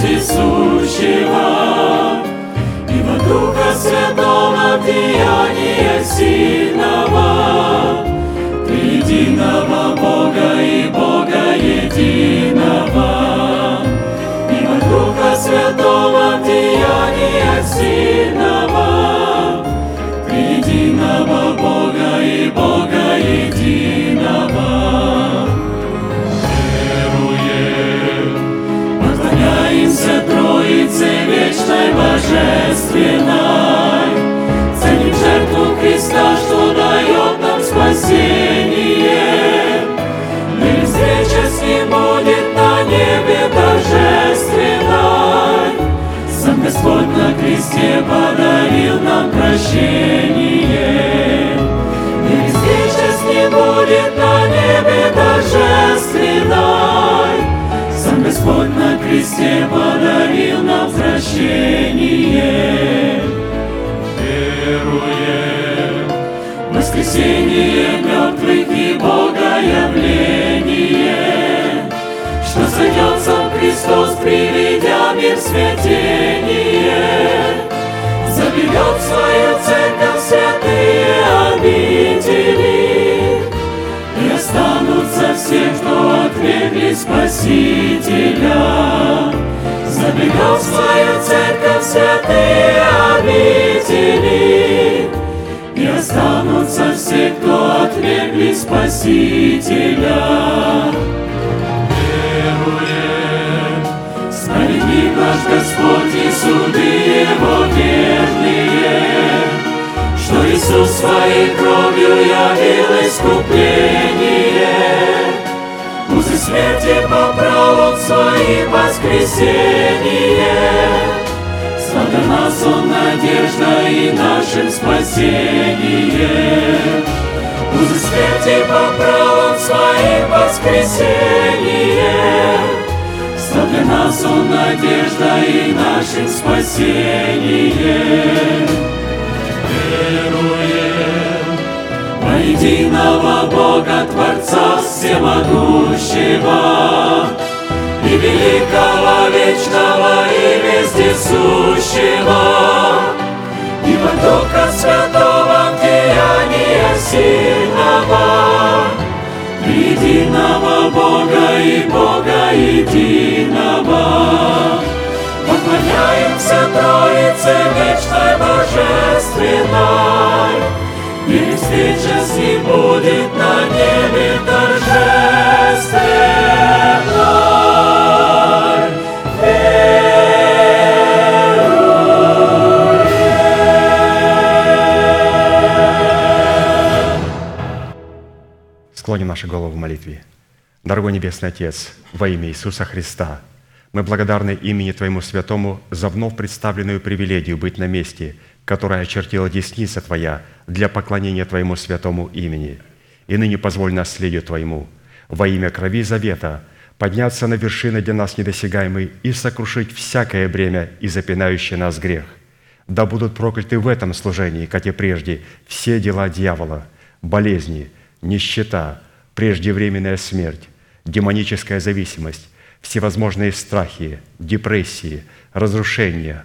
Вездесущего, во Духа Святого деяния сильного, единого Бога и Бога единого, и во Духа Святого деяния сильного, единого Бога и Бога единого. Троице вечной божественной, ценим жертву Христа, что дает нам спасение. Ныне встреча с Ним будет на небе торжественной. Сам Господь на кресте подарил нам прощение. И встреча с Ним будет на небе торжественной. Господь на кресте подарил нам прощение. Веруем. Воскресение мертвых и Бога явление, что сойдет сам Христос, приведя мир в смятение, заберет свою церковь святые обители, все, кто отвергли Спасителя. Заберет в свою церковь святые обители, и останутся все, кто отвергли Спасителя. Веруем, справедлив наш Господь и суды Его верные, что Иисус своей кровью явил искупление, смерти поправ Он своим воскресение. Стал для нас Он надежда и нашим спасением. Узы смерти поправ Он своим воскресением. Стал для нас Он надежда и нашим спасением. Веруем во единого Бога Творца Всемогущего и великого, вечного и вездесущего, и Духа Святого деяния сильного, единого Бога и Бога единого. Поклоняемся Троице вечной божественной, и встреча с Ним будет на небе торжественной. Склоним наши головы в молитве. Дорогой Небесный Отец, во имя Иисуса Христа, мы благодарны имени Твоему Святому за вновь представленную привилегию быть на месте, которое очертила десница Твоя для поклонения Твоему святому имени. И ныне позволь наследию Твоему во имя крови завета подняться на вершины для нас недосягаемой и сокрушить всякое бремя и запинающий нас грех. Да будут прокляты в этом служении, как и прежде, все дела дьявола, болезни, нищета, преждевременная смерть, демоническая зависимость, всевозможные страхи, депрессии, разрушения,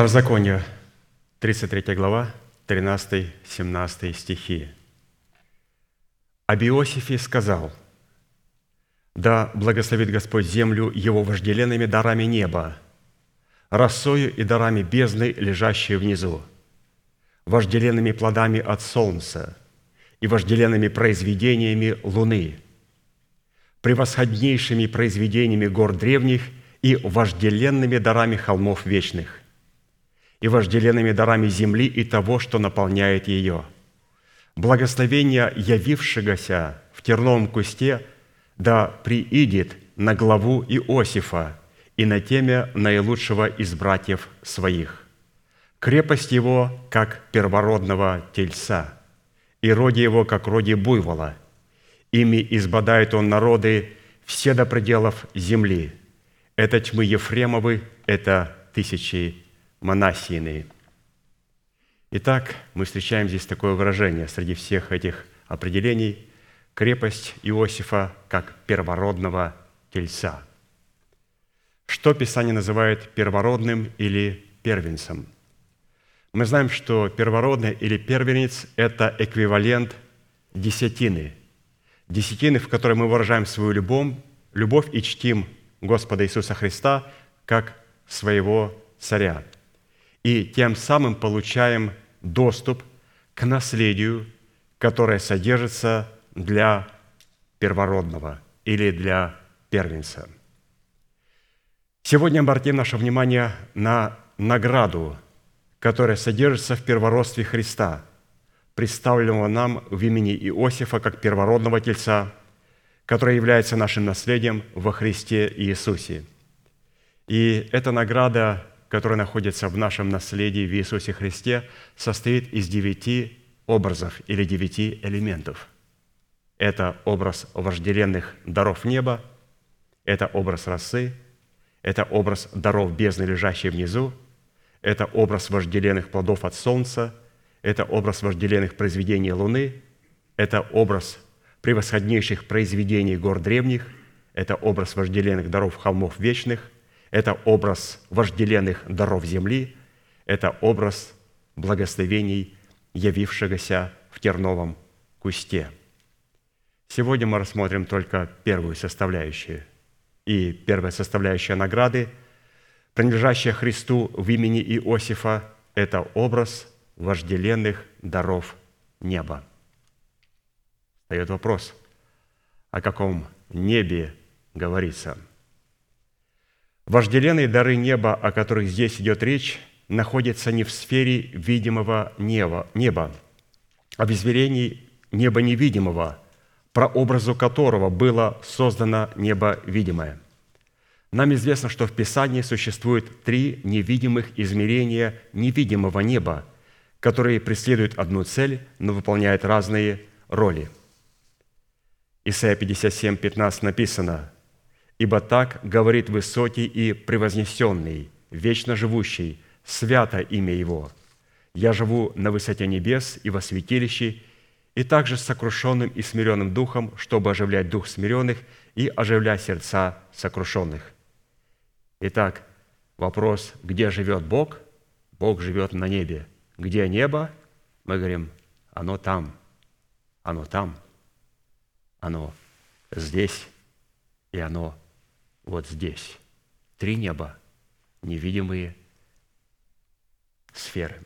Второзаконие, 33 глава, 13-17 стихи. Об Иосифе сказал, «Да благословит Господь землю его вожделенными дарами неба, росою и дарами бездны, лежащие внизу, вожделенными плодами от солнца и вожделенными произведениями луны, превосходнейшими произведениями гор древних и вожделенными дарами холмов вечных, и вожделенными дарами земли и того, что наполняет ее. Благословение явившегося в терновом кусте да приидет на главу Иосифа и на теме наилучшего из братьев своих. Крепость его, как первородного тельца, и роди его, как роди буйвола. Ими избадает он народы все до пределов земли. Это тьмы Ефремовы, это тысячи Манасиины. Итак, мы встречаем здесь такое выражение среди всех этих определений – крепость Иосифа как первородного тельца. Что Писание называет первородным или первенцем? Мы знаем, что первородный или первенец – это эквивалент десятины. Десятины, в которой мы выражаем свою любовь любовь и чтим Господа Иисуса Христа как своего царя. И тем самым получаем доступ к наследию, которое содержится для первородного или для первенца. Сегодня обратим наше внимание на награду, которая содержится в первородстве Христа, представленного нам в имени Иосифа как первородного тельца, который является нашим наследием во Христе Иисусе. И эта награда, которая находится в нашем наследии в Иисусе Христе, состоит из девяти образов или девяти элементов. Это образ вожделенных даров неба, это образ росы, это образ даров бездны, лежащей внизу, это образ вожделенных плодов от солнца, это образ вожделенных произведений Луны, это образ превосходнейших произведений гор древних, это образ вожделенных даров холмов вечных, это образ вожделенных даров земли, это образ благословений явившегося в терновом кусте. Сегодня мы рассмотрим только первую составляющую. И первая составляющая награды, принадлежащая Христу в имени Иосифа, это образ вожделенных даров неба. Встает вопрос, о каком небе говорится. Вожделенные дары неба, о которых здесь идет речь, находится не в сфере видимого неба, неба а в измерении неба невидимого, прообразу которого было создано небо видимое. Нам известно, что в Писании существует три невидимых измерения невидимого неба, которые преследуют одну цель, но выполняют разные роли. Исайя 57, 15 написано, «Ибо так говорит высокий и превознесенный, вечно живущий, свято имя Его. Я живу на высоте небес и во святилище, и также с сокрушенным и смиренным духом, чтобы оживлять дух смиренных и оживлять сердца сокрушенных». Итак, вопрос, где живет Бог? Бог живет на небе. Где небо? Мы говорим, оно там, оно там, оно здесь и оно вот здесь. Три неба, невидимые сферы.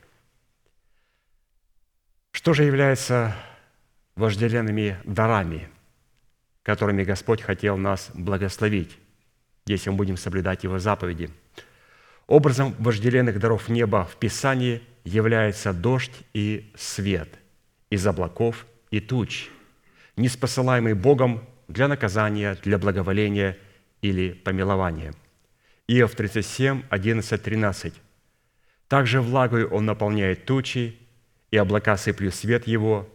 Что же является вожделенными дарами, которыми Господь хотел нас благословить, если мы будем соблюдать Его заповеди? Образом вожделенных даров неба в Писании является дождь и свет из облаков и туч, не спосылаемый Богом для наказания, для благоволения или помилования. Иов 37, 11, 13. Также влагою он наполняет тучи, и облака сыплют свет его,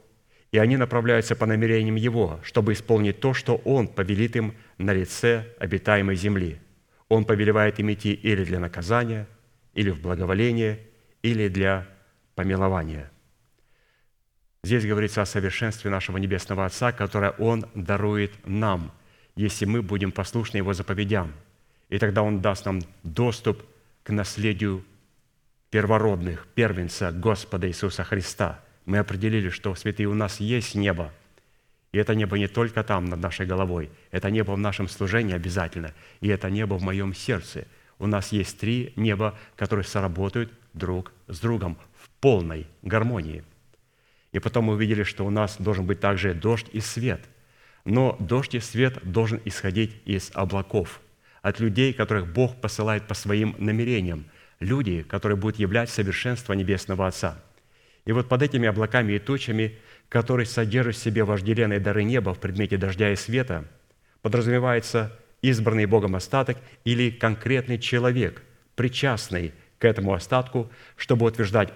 и они направляются по намерениям его, чтобы исполнить то, что он повелит им на лице обитаемой земли. Он повелевает им идти или для наказания, или в благоволение, или для помилования. Здесь говорится о совершенстве нашего Небесного Отца, которое Он дарует нам, если мы будем послушны Его заповедям. И тогда Он даст нам доступ к наследию первородных, первенца Господа Иисуса Христа. Мы определили, что святые у нас есть небо. И это небо не только там, над нашей головой. Это небо в нашем служении обязательно. И это небо в моем сердце. У нас есть три неба, которые сработают друг с другом в полной гармонии. И потом мы увидели, что у нас должен быть также дождь и свет. Но дождь и свет должен исходить из облаков, от людей, которых Бог посылает по своим намерениям – люди, которые будут являть совершенство Небесного Отца. И вот под этими облаками и тучами, которые содержат в себе вожделенные дары неба в предмете дождя и света, подразумевается избранный Богом остаток или конкретный человек, причастный к этому остатку, чтобы утверждать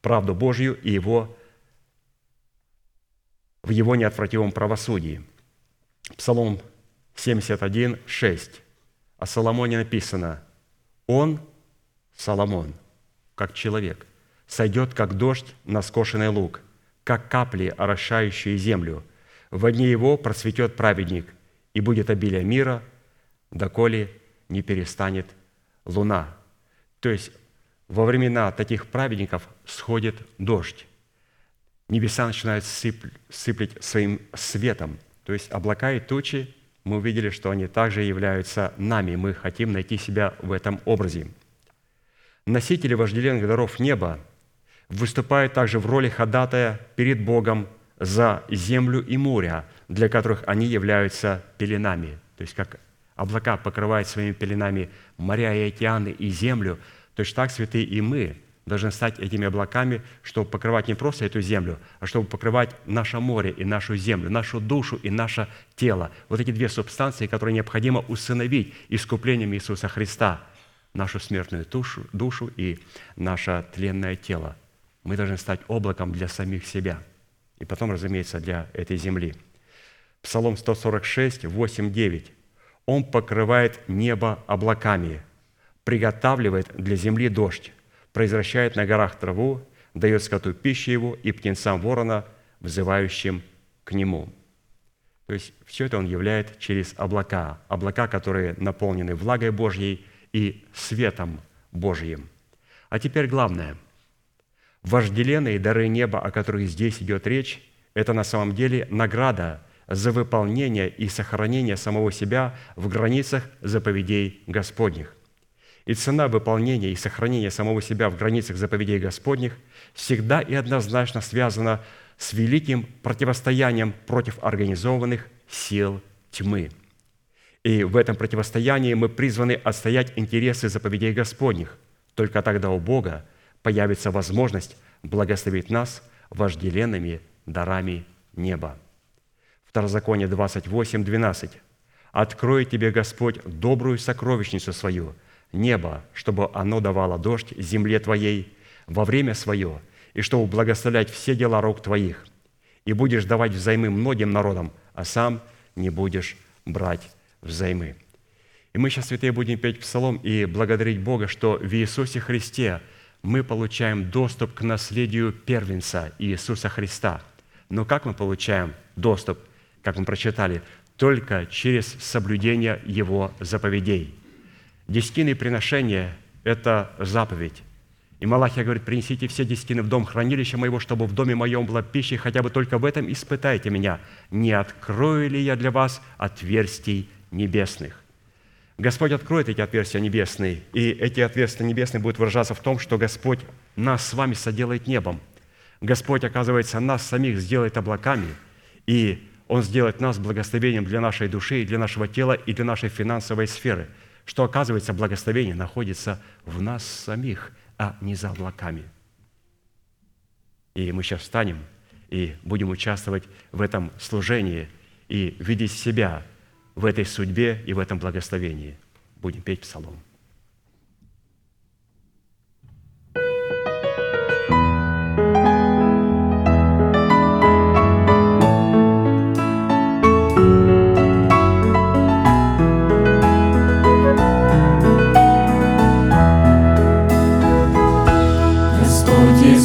правду Божью и его в его неотвратимом правосудии. Псалом 71, 6. О Соломоне написано, «Он Соломон, как человек, сойдет, как дождь на скошенный луг, как капли, орошающие землю. В дни его процветет праведник, и будет обилие мира, доколе не перестанет луна». То есть во времена таких праведников сходит дождь. Небеса начинают сыпль, сыплить своим светом. То есть облака и тучи мы увидели, что они также являются нами. Мы хотим найти себя в этом образе. Носители вожделенных даров неба выступают также в роли ходатая перед Богом за землю и море, для которых они являются пеленами. То есть как облака покрывают своими пеленами моря и океаны и землю, точно так, святые, и мы должны стать этими облаками, чтобы покрывать не просто эту землю, а чтобы покрывать наше море и нашу землю, нашу душу и наше тело. Вот эти две субстанции, которые необходимо усыновить искуплением Иисуса Христа, нашу смертную душу, душу и наше тленное тело. Мы должны стать облаком для самих себя – и потом, разумеется, для этой земли. Псалом 146, 8, 9. «Он покрывает небо облаками, приготавливает для земли дождь, произвращает на горах траву, дает скоту пищу его и птенцам ворона, взывающим к нему». То есть все это он являет через облака, облака, которые наполнены влагой Божьей и светом Божьим. А теперь главное – Вожделенные дары неба, о которых здесь идет речь, это на самом деле награда за выполнение и сохранение самого себя в границах заповедей Господних. И цена выполнения и сохранения самого себя в границах заповедей Господних всегда и однозначно связана с великим противостоянием против организованных сил тьмы. И в этом противостоянии мы призваны отстоять интересы заповедей Господних. Только тогда у Бога – появится возможность благословить нас вожделенными дарами неба. Второзаконие 28, 12. «Открой тебе Господь добрую сокровищницу свою, небо, чтобы оно давало дождь земле твоей во время свое, и чтобы благословлять все дела рук твоих. И будешь давать взаймы многим народам, а сам не будешь брать взаймы». И мы сейчас, святые, будем петь псалом и благодарить Бога, что в Иисусе Христе – мы получаем доступ к наследию первенца Иисуса Христа. Но как мы получаем доступ, как мы прочитали, только через соблюдение Его заповедей. Десятины приношения – это заповедь. И Малахия говорит, принесите все десятины в дом хранилища моего, чтобы в доме моем была пища, хотя бы только в этом испытайте меня, не открою ли я для вас отверстий небесных. Господь откроет эти отверстия небесные, и эти отверстия небесные будут выражаться в том, что Господь нас с вами соделает небом. Господь, оказывается, нас самих сделает облаками, и Он сделает нас благословением для нашей души, и для нашего тела, и для нашей финансовой сферы, что, оказывается, благословение находится в нас самих, а не за облаками. И мы сейчас встанем и будем участвовать в этом служении и видеть себя – в этой судьбе и в этом благословении. Будем петь псалом.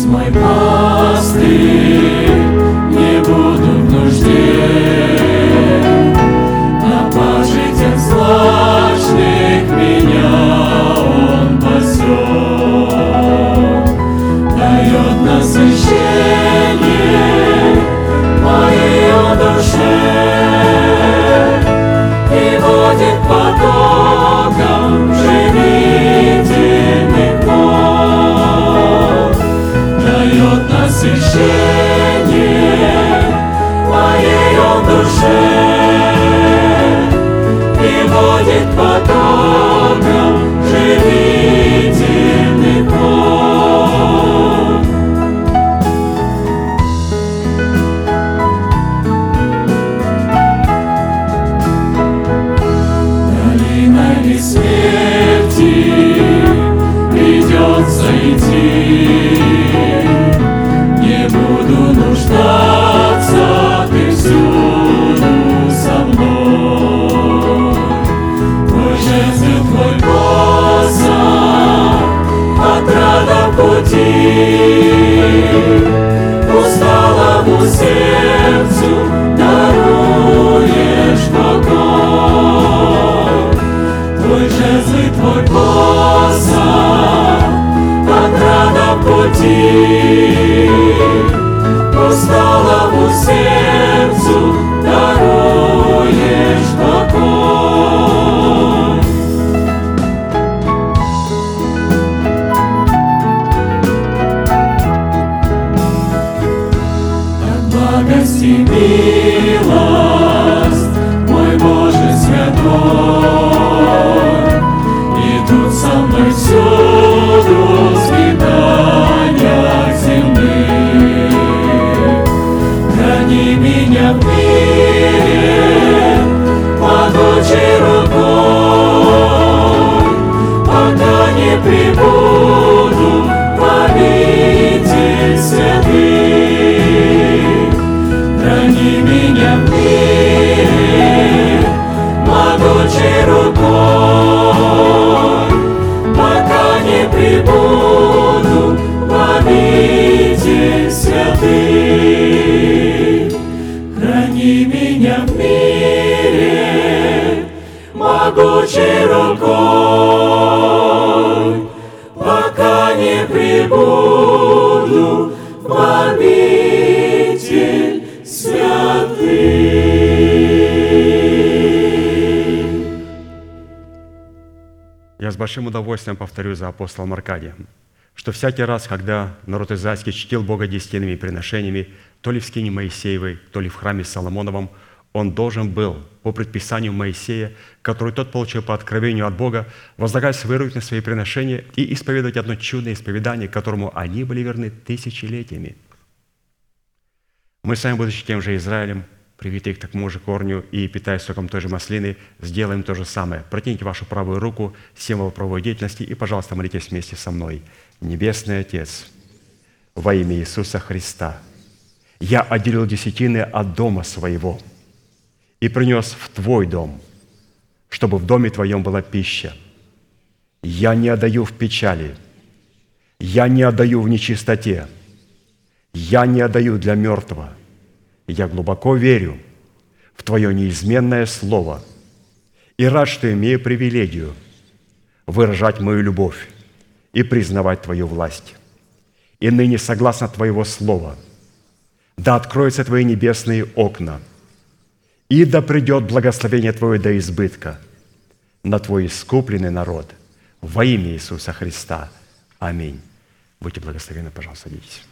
Мой пастырь, не буду в нужде. злачных меня будет потоком большим удовольствием повторю за апостолом Аркадием, что всякий раз, когда народ израильский чтил Бога десятинными приношениями, то ли в скине Моисеевой, то ли в храме Соломоновом, он должен был по предписанию Моисея, который тот получил по откровению от Бога, возлагать свои руки на свои приношения и исповедовать одно чудное исповедание, которому они были верны тысячелетиями. Мы сами, будучи тем же Израилем, привитые к такому же корню и питаясь соком той же маслины, сделаем то же самое. Протяните вашу правую руку, символ правовой деятельности, и, пожалуйста, молитесь вместе со мной. Небесный Отец, во имя Иисуса Христа, я отделил десятины от дома своего – и принес в Твой дом, чтобы в доме Твоем была пища. Я не отдаю в печали, я не отдаю в нечистоте, я не отдаю для мертвого. Я глубоко верю в Твое неизменное Слово и рад, что имею привилегию выражать мою любовь и признавать Твою власть. И ныне, согласно Твоего Слова, да откроются Твои небесные окна – и да придет благословение Твое до избытка на Твой искупленный народ во имя Иисуса Христа. Аминь. Будьте благословенны, пожалуйста, садитесь.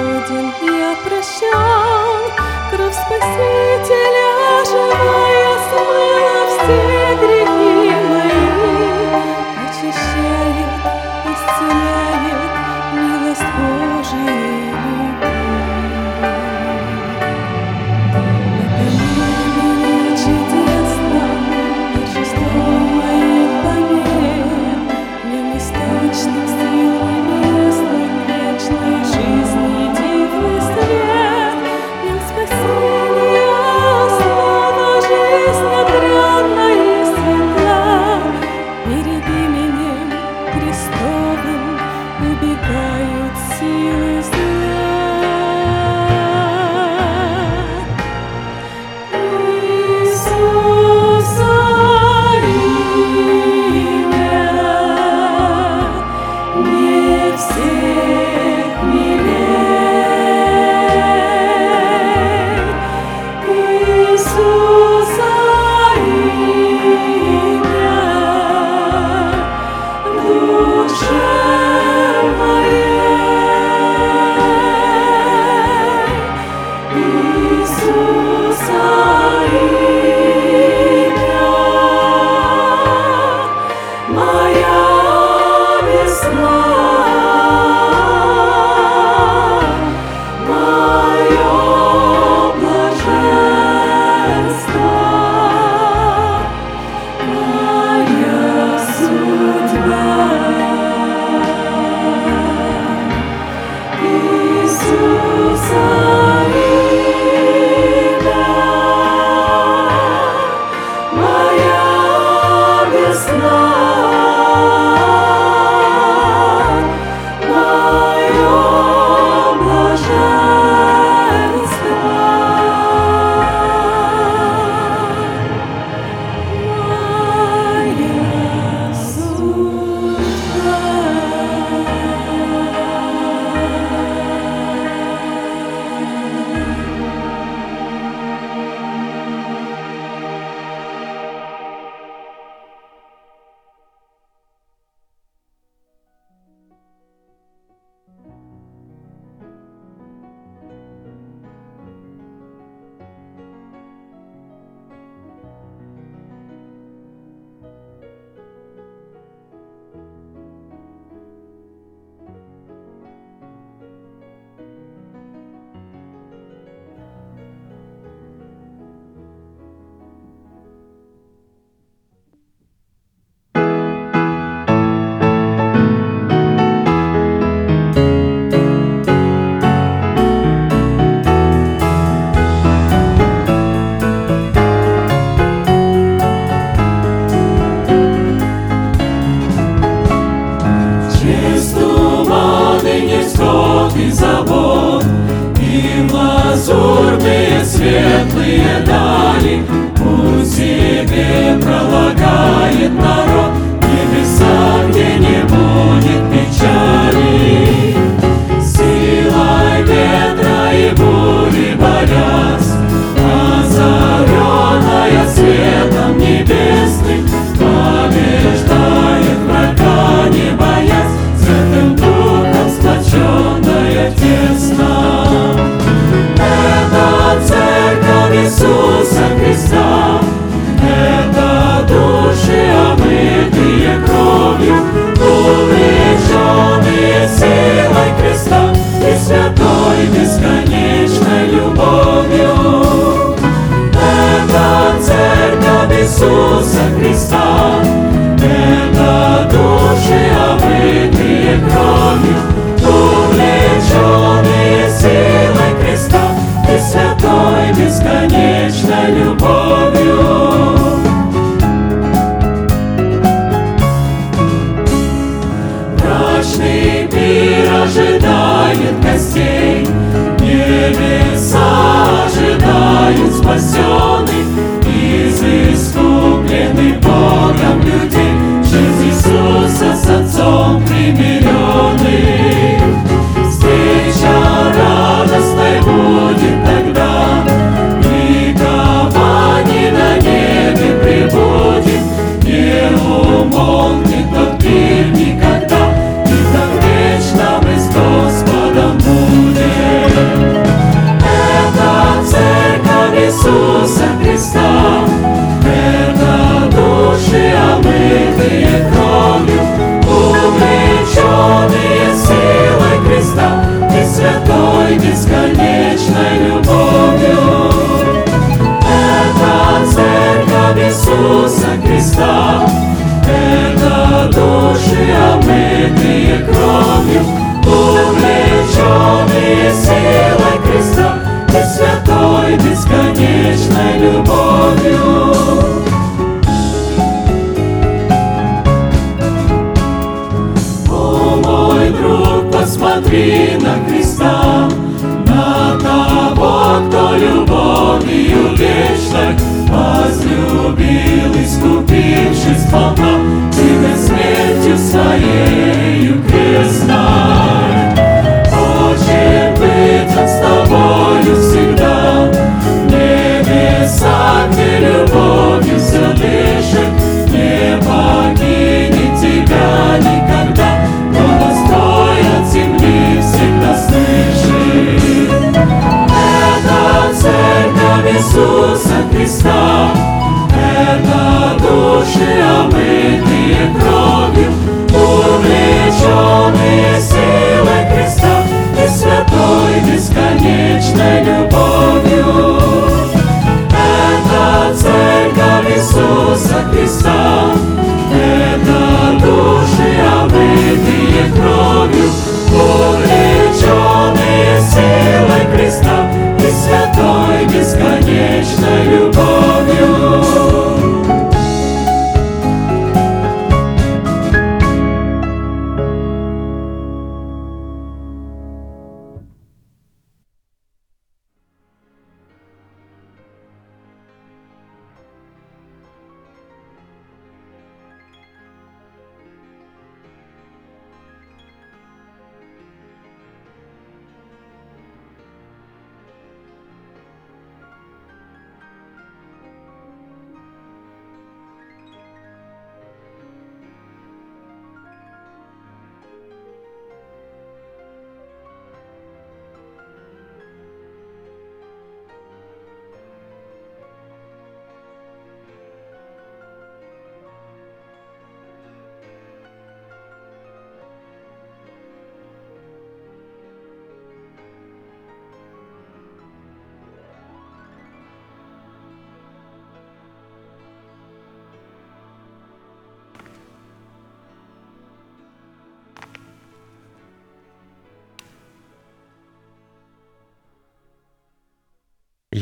свободен я прощен, кровь Спасителя живая смыла все грехи мои, очищает, исцеляет милость Божия.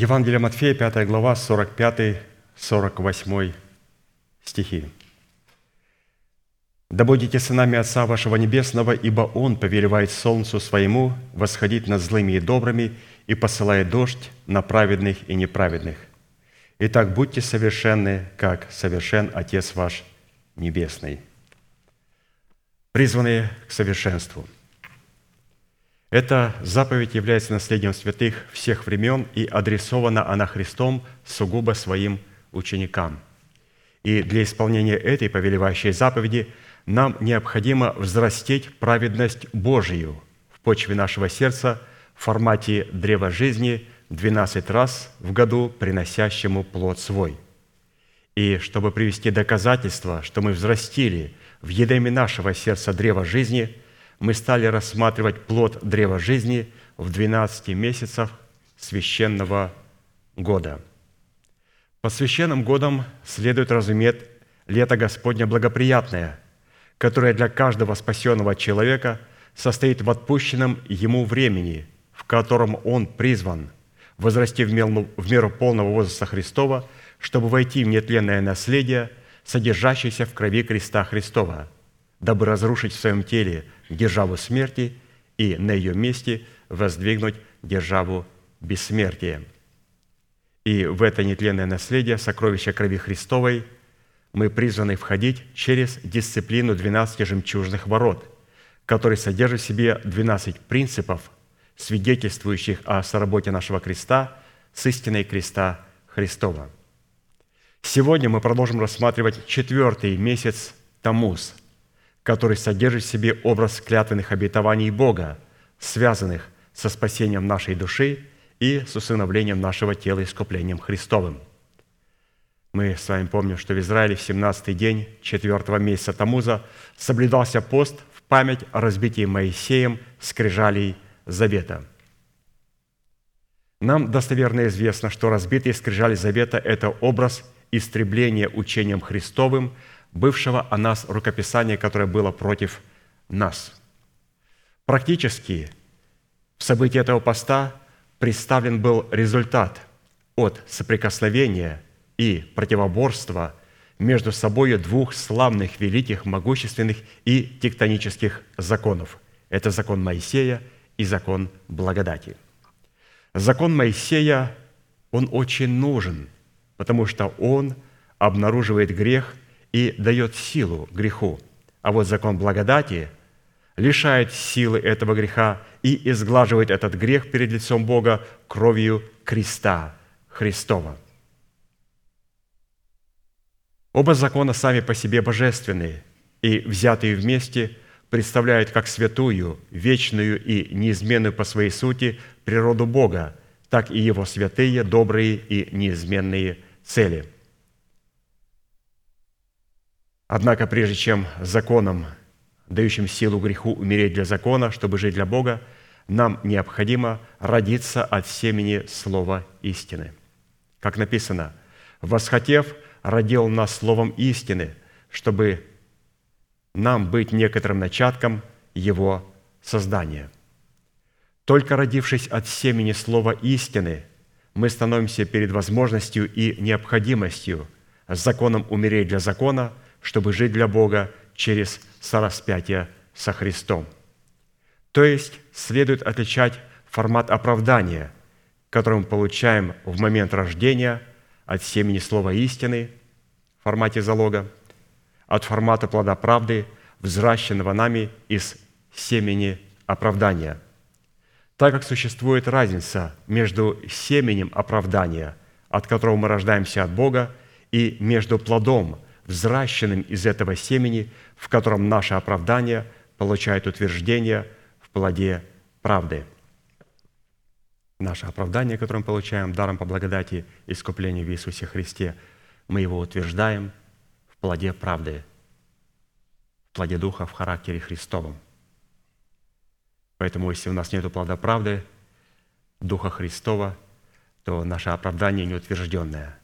Евангелие Матфея, 5 глава, 45-48 стихи. «Да будете сынами Отца вашего Небесного, ибо Он повелевает солнцу своему восходить над злыми и добрыми и посылает дождь на праведных и неправедных. Итак, будьте совершенны, как совершен Отец ваш Небесный». Призванные к совершенству – эта заповедь является наследием святых всех времен и адресована она Христом сугубо своим ученикам. И для исполнения этой повелевающей заповеди нам необходимо взрастить праведность Божию в почве нашего сердца в формате древа жизни 12 раз в году, приносящему плод свой. И чтобы привести доказательство, что мы взрастили в едеме нашего сердца древа жизни – мы стали рассматривать плод древа жизни в 12 месяцах священного года. По священным годам следует разуметь лето Господне благоприятное, которое для каждого спасенного человека состоит в отпущенном ему времени, в котором он призван возрасти в меру полного возраста Христова, чтобы войти в нетленное наследие, содержащееся в крови креста Христова, дабы разрушить в своем теле – державу смерти и на ее месте воздвигнуть державу бессмертия. И в это нетленное наследие, сокровища крови Христовой, мы призваны входить через дисциплину 12 жемчужных ворот, который содержит в себе 12 принципов, свидетельствующих о соработе нашего креста с истиной креста Христова. Сегодня мы продолжим рассматривать четвертый месяц Тамуз – который содержит в себе образ клятвенных обетований Бога, связанных со спасением нашей души и с усыновлением нашего тела искуплением Христовым. Мы с вами помним, что в Израиле в 17-й день 4 месяца Тамуза соблюдался пост в память о разбитии Моисеем скрижалей Завета. Нам достоверно известно, что разбитые скрижали Завета – это образ истребления учением Христовым – бывшего о нас рукописания, которое было против нас. Практически в событии этого поста представлен был результат от соприкосновения и противоборства между собой двух славных, великих, могущественных и тектонических законов. Это закон Моисея и закон благодати. Закон Моисея Он очень нужен, потому что он обнаруживает грех и дает силу греху. А вот закон благодати лишает силы этого греха и изглаживает этот грех перед лицом Бога кровью креста Христова. Оба закона сами по себе божественные и взятые вместе представляют как святую, вечную и неизменную по своей сути природу Бога, так и Его святые, добрые и неизменные цели. Однако прежде чем законом, дающим силу греху умереть для закона, чтобы жить для Бога, нам необходимо родиться от семени Слова истины. Как написано, «Восхотев, родил нас Словом истины, чтобы нам быть некоторым начатком Его создания». Только родившись от семени Слова истины, мы становимся перед возможностью и необходимостью с законом умереть для закона, чтобы жить для Бога через сораспятие со Христом. То есть следует отличать формат оправдания, который мы получаем в момент рождения от семени слова истины в формате залога, от формата плода правды, взращенного нами из семени оправдания – так как существует разница между семенем оправдания, от которого мы рождаемся от Бога, и между плодом, взращенным из этого семени, в котором наше оправдание получает утверждение в плоде правды. Наше оправдание, которое мы получаем даром по благодати искупления в Иисусе Христе, мы его утверждаем в плоде правды, в плоде Духа, в характере Христовом – Поэтому, если у нас нет плода правды, Духа Христова, то наше оправдание неутвержденное.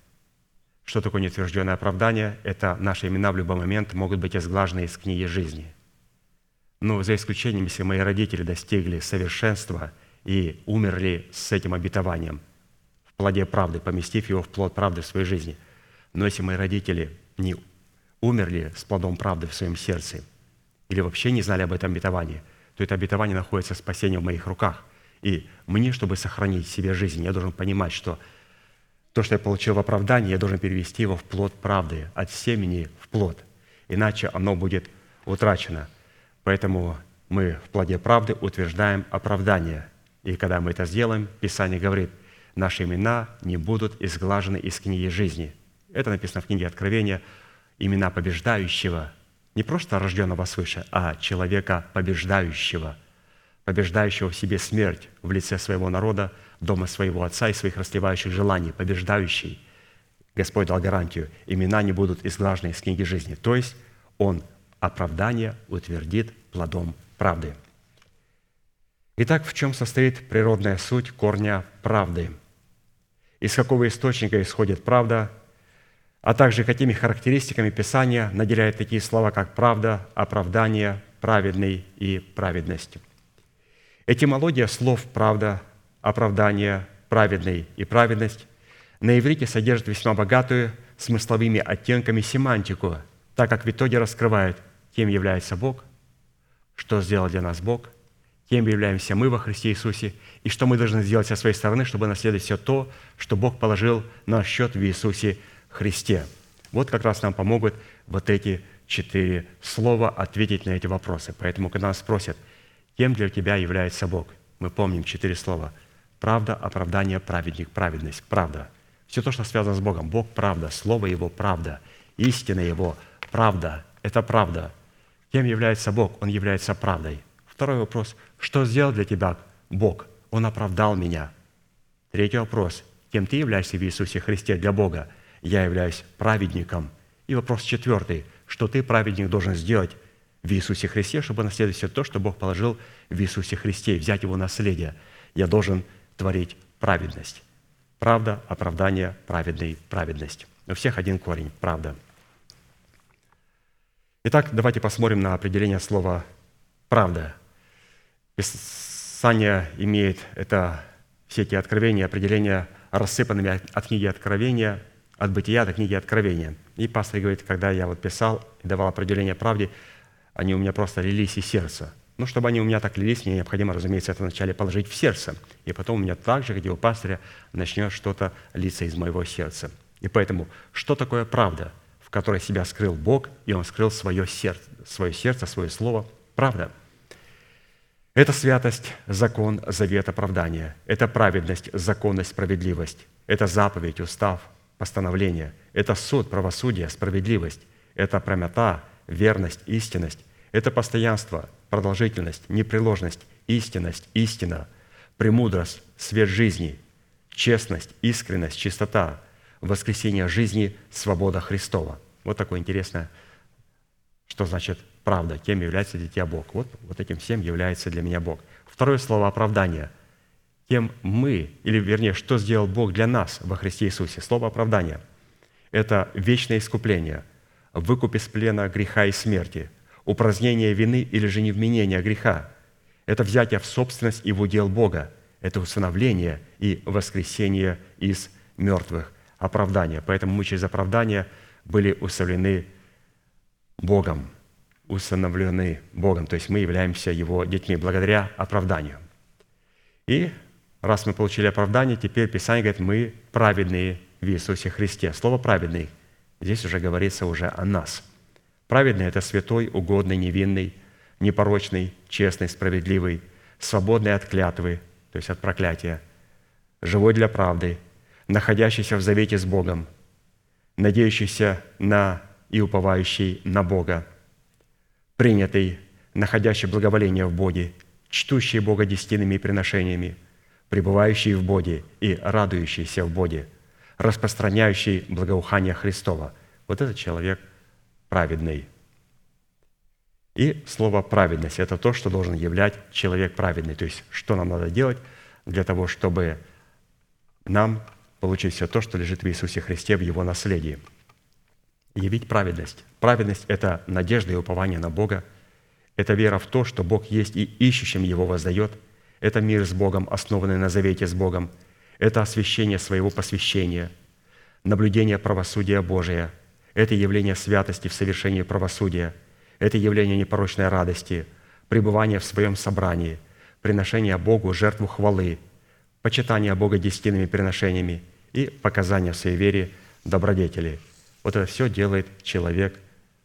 Что такое неутвержденное оправдание? Это наши имена в любой момент могут быть изглажены из книги жизни. Но за исключением, если мои родители достигли совершенства и умерли с этим обетованием в плоде правды, поместив его в плод правды в своей жизни. Но если мои родители не умерли с плодом правды в своем сердце или вообще не знали об этом обетовании – то это обетование находится спасение в моих руках. И мне, чтобы сохранить себе жизнь, я должен понимать, что то, что я получил в оправдании, я должен перевести его в плод правды, от семени в плод. Иначе оно будет утрачено. Поэтому мы в плоде правды утверждаем оправдание. И когда мы это сделаем, Писание говорит, наши имена не будут изглажены из книги жизни. Это написано в книге Откровения. Имена побеждающего не просто рожденного свыше, а человека побеждающего, побеждающего в себе смерть в лице своего народа, дома своего отца и своих расливающих желаний, побеждающий. Господь дал гарантию, имена не будут изглажены из книги жизни. То есть Он оправдание утвердит плодом правды. Итак, в чем состоит природная суть корня правды? Из какого источника исходит правда – а также какими характеристиками Писания наделяет такие слова, как правда, оправдание, праведный и праведность. Этимология слов «правда», «оправдание», «праведный» и «праведность» на иврите содержит весьма богатую смысловыми оттенками семантику, так как в итоге раскрывает, кем является Бог, что сделал для нас Бог, кем являемся мы во Христе Иисусе, и что мы должны сделать со своей стороны, чтобы наследовать все то, что Бог положил на счет в Иисусе Христе. Вот как раз нам помогут вот эти четыре слова ответить на эти вопросы. Поэтому, когда нас спросят, кем для тебя является Бог, мы помним четыре слова. Правда, оправдание, праведник, праведность. Правда. Все то, что связано с Богом. Бог – правда, Слово Его – правда, истина Его – правда. Это правда. Кем является Бог? Он является правдой. Второй вопрос. Что сделал для тебя Бог? Он оправдал меня. Третий вопрос. Кем ты являешься в Иисусе Христе для Бога? я являюсь праведником. И вопрос четвертый, что ты, праведник, должен сделать в Иисусе Христе, чтобы наследовать все то, что Бог положил в Иисусе Христе, взять его наследие. Я должен творить праведность. Правда, оправдание, праведный, праведность. У всех один корень – правда. Итак, давайте посмотрим на определение слова «правда». Писание имеет это, все эти откровения, определения рассыпанными от книги Откровения – от бытия до книги Откровения. И пастор говорит, когда я вот писал и давал определение правде, они у меня просто лились из сердца. Ну, чтобы они у меня так лились, мне необходимо, разумеется, это вначале положить в сердце. И потом у меня так же, как и у пастыря, начнет что-то литься из моего сердца. И поэтому, что такое правда, в которой себя скрыл Бог, и Он скрыл свое сердце, свое сердце, свое слово? Правда. Это святость, закон, завет, оправдание. Это праведность, законность, справедливость. Это заповедь, устав, постановление. Это суд, правосудие, справедливость. Это прямота, верность, истинность. Это постоянство, продолжительность, непреложность, истинность, истина, премудрость, свет жизни, честность, искренность, чистота, воскресение жизни, свобода Христова. Вот такое интересное, что значит правда, кем является тебя Бог. Вот, вот этим всем является для меня Бог. Второе слово оправдание. Кем мы, или вернее, что сделал Бог для нас во Христе Иисусе. Слово оправдание – это вечное искупление, выкуп из плена греха и смерти, упразднение вины или же невменение греха. Это взятие в собственность и в удел Бога. Это усыновление и воскресение из мертвых. Оправдание. Поэтому мы через оправдание были усыновлены Богом – усыновлены Богом, то есть мы являемся Его детьми благодаря оправданию. И раз мы получили оправдание, теперь Писание говорит, мы праведные в Иисусе Христе. Слово «праведный» здесь уже говорится уже о нас. Праведный – это святой, угодный, невинный, непорочный, честный, справедливый, свободный от клятвы, то есть от проклятия, живой для правды, находящийся в завете с Богом, надеющийся на и уповающий на Бога – принятый, находящий благоволение в Боге, чтущий Бога десятинными приношениями, пребывающий в Боге и радующийся в Боге, распространяющий благоухание Христова. Вот этот человек праведный. И слово «праведность» – это то, что должен являть человек праведный. То есть, что нам надо делать для того, чтобы нам получить все то, что лежит в Иисусе Христе в Его наследии – явить праведность. Праведность – это надежда и упование на Бога. Это вера в то, что Бог есть и ищущим Его воздает. Это мир с Богом, основанный на завете с Богом. Это освящение своего посвящения, наблюдение правосудия Божия. Это явление святости в совершении правосудия. Это явление непорочной радости, пребывание в своем собрании, приношение Богу жертву хвалы, почитание Бога десятинными приношениями и показания в своей вере добродетели – вот это все делает человек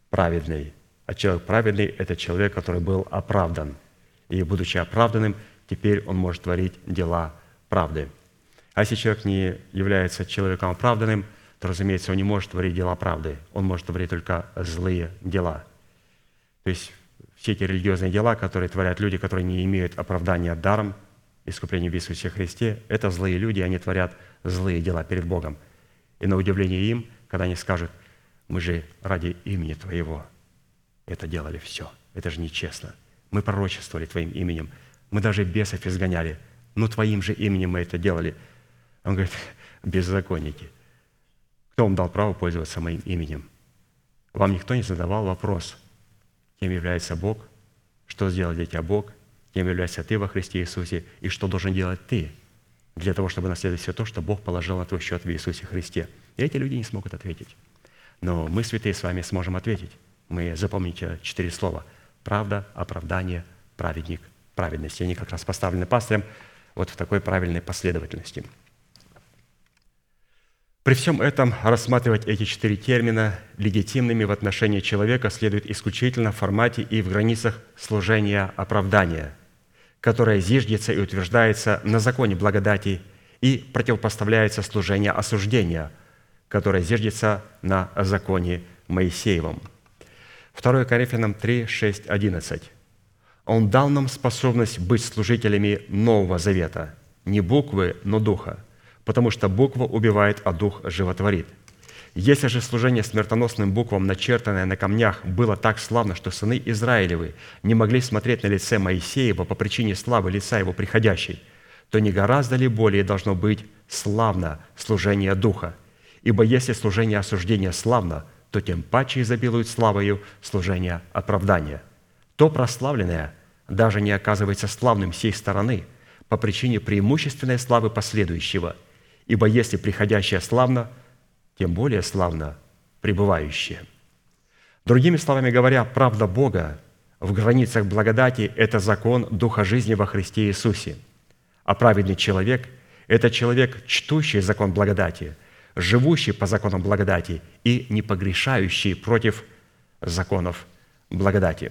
праведный. А человек праведный – это человек, который был оправдан. И, будучи оправданным, теперь он может творить дела правды. А если человек не является человеком оправданным, то, разумеется, он не может творить дела правды. Он может творить только злые дела. То есть все эти религиозные дела, которые творят люди, которые не имеют оправдания даром, искупления в Иисусе Христе, это злые люди, они творят злые дела перед Богом. И на удивление им – когда они скажут, мы же ради имени Твоего это делали все. Это же нечестно. Мы пророчествовали Твоим именем. Мы даже бесов изгоняли. Но Твоим же именем мы это делали. Он говорит, беззаконники. Кто вам дал право пользоваться моим именем? Вам никто не задавал вопрос, кем является Бог, что сделал для тебя Бог, кем являешься ты во Христе Иисусе, и что должен делать ты для того, чтобы наследовать все то, что Бог положил на твой счет в Иисусе Христе. И эти люди не смогут ответить. Но мы, святые, с вами сможем ответить. Мы запомните четыре слова. Правда, оправдание, праведник, праведность. И они как раз поставлены пастырем вот в такой правильной последовательности. При всем этом рассматривать эти четыре термина легитимными в отношении человека следует исключительно в формате и в границах служения оправдания, которое зиждется и утверждается на законе благодати и противопоставляется служению осуждения – которая зиждется на законе Моисеевом. 2 Коринфянам 3, 6, 11. «Он дал нам способность быть служителями Нового Завета, не буквы, но духа, потому что буква убивает, а дух животворит. Если же служение смертоносным буквам, начертанное на камнях, было так славно, что сыны Израилевы не могли смотреть на лице Моисеева по причине славы лица его приходящей, то не гораздо ли более должно быть славно служение Духа, Ибо если служение осуждения славно, то тем паче изобилует славою служение оправдания. То прославленное даже не оказывается славным сей стороны по причине преимущественной славы последующего. Ибо если приходящее славно, тем более славно пребывающее. Другими словами говоря, правда Бога в границах благодати – это закон Духа жизни во Христе Иисусе. А праведный человек – это человек, чтущий закон благодати, живущий по законам благодати и не погрешающий против законов благодати.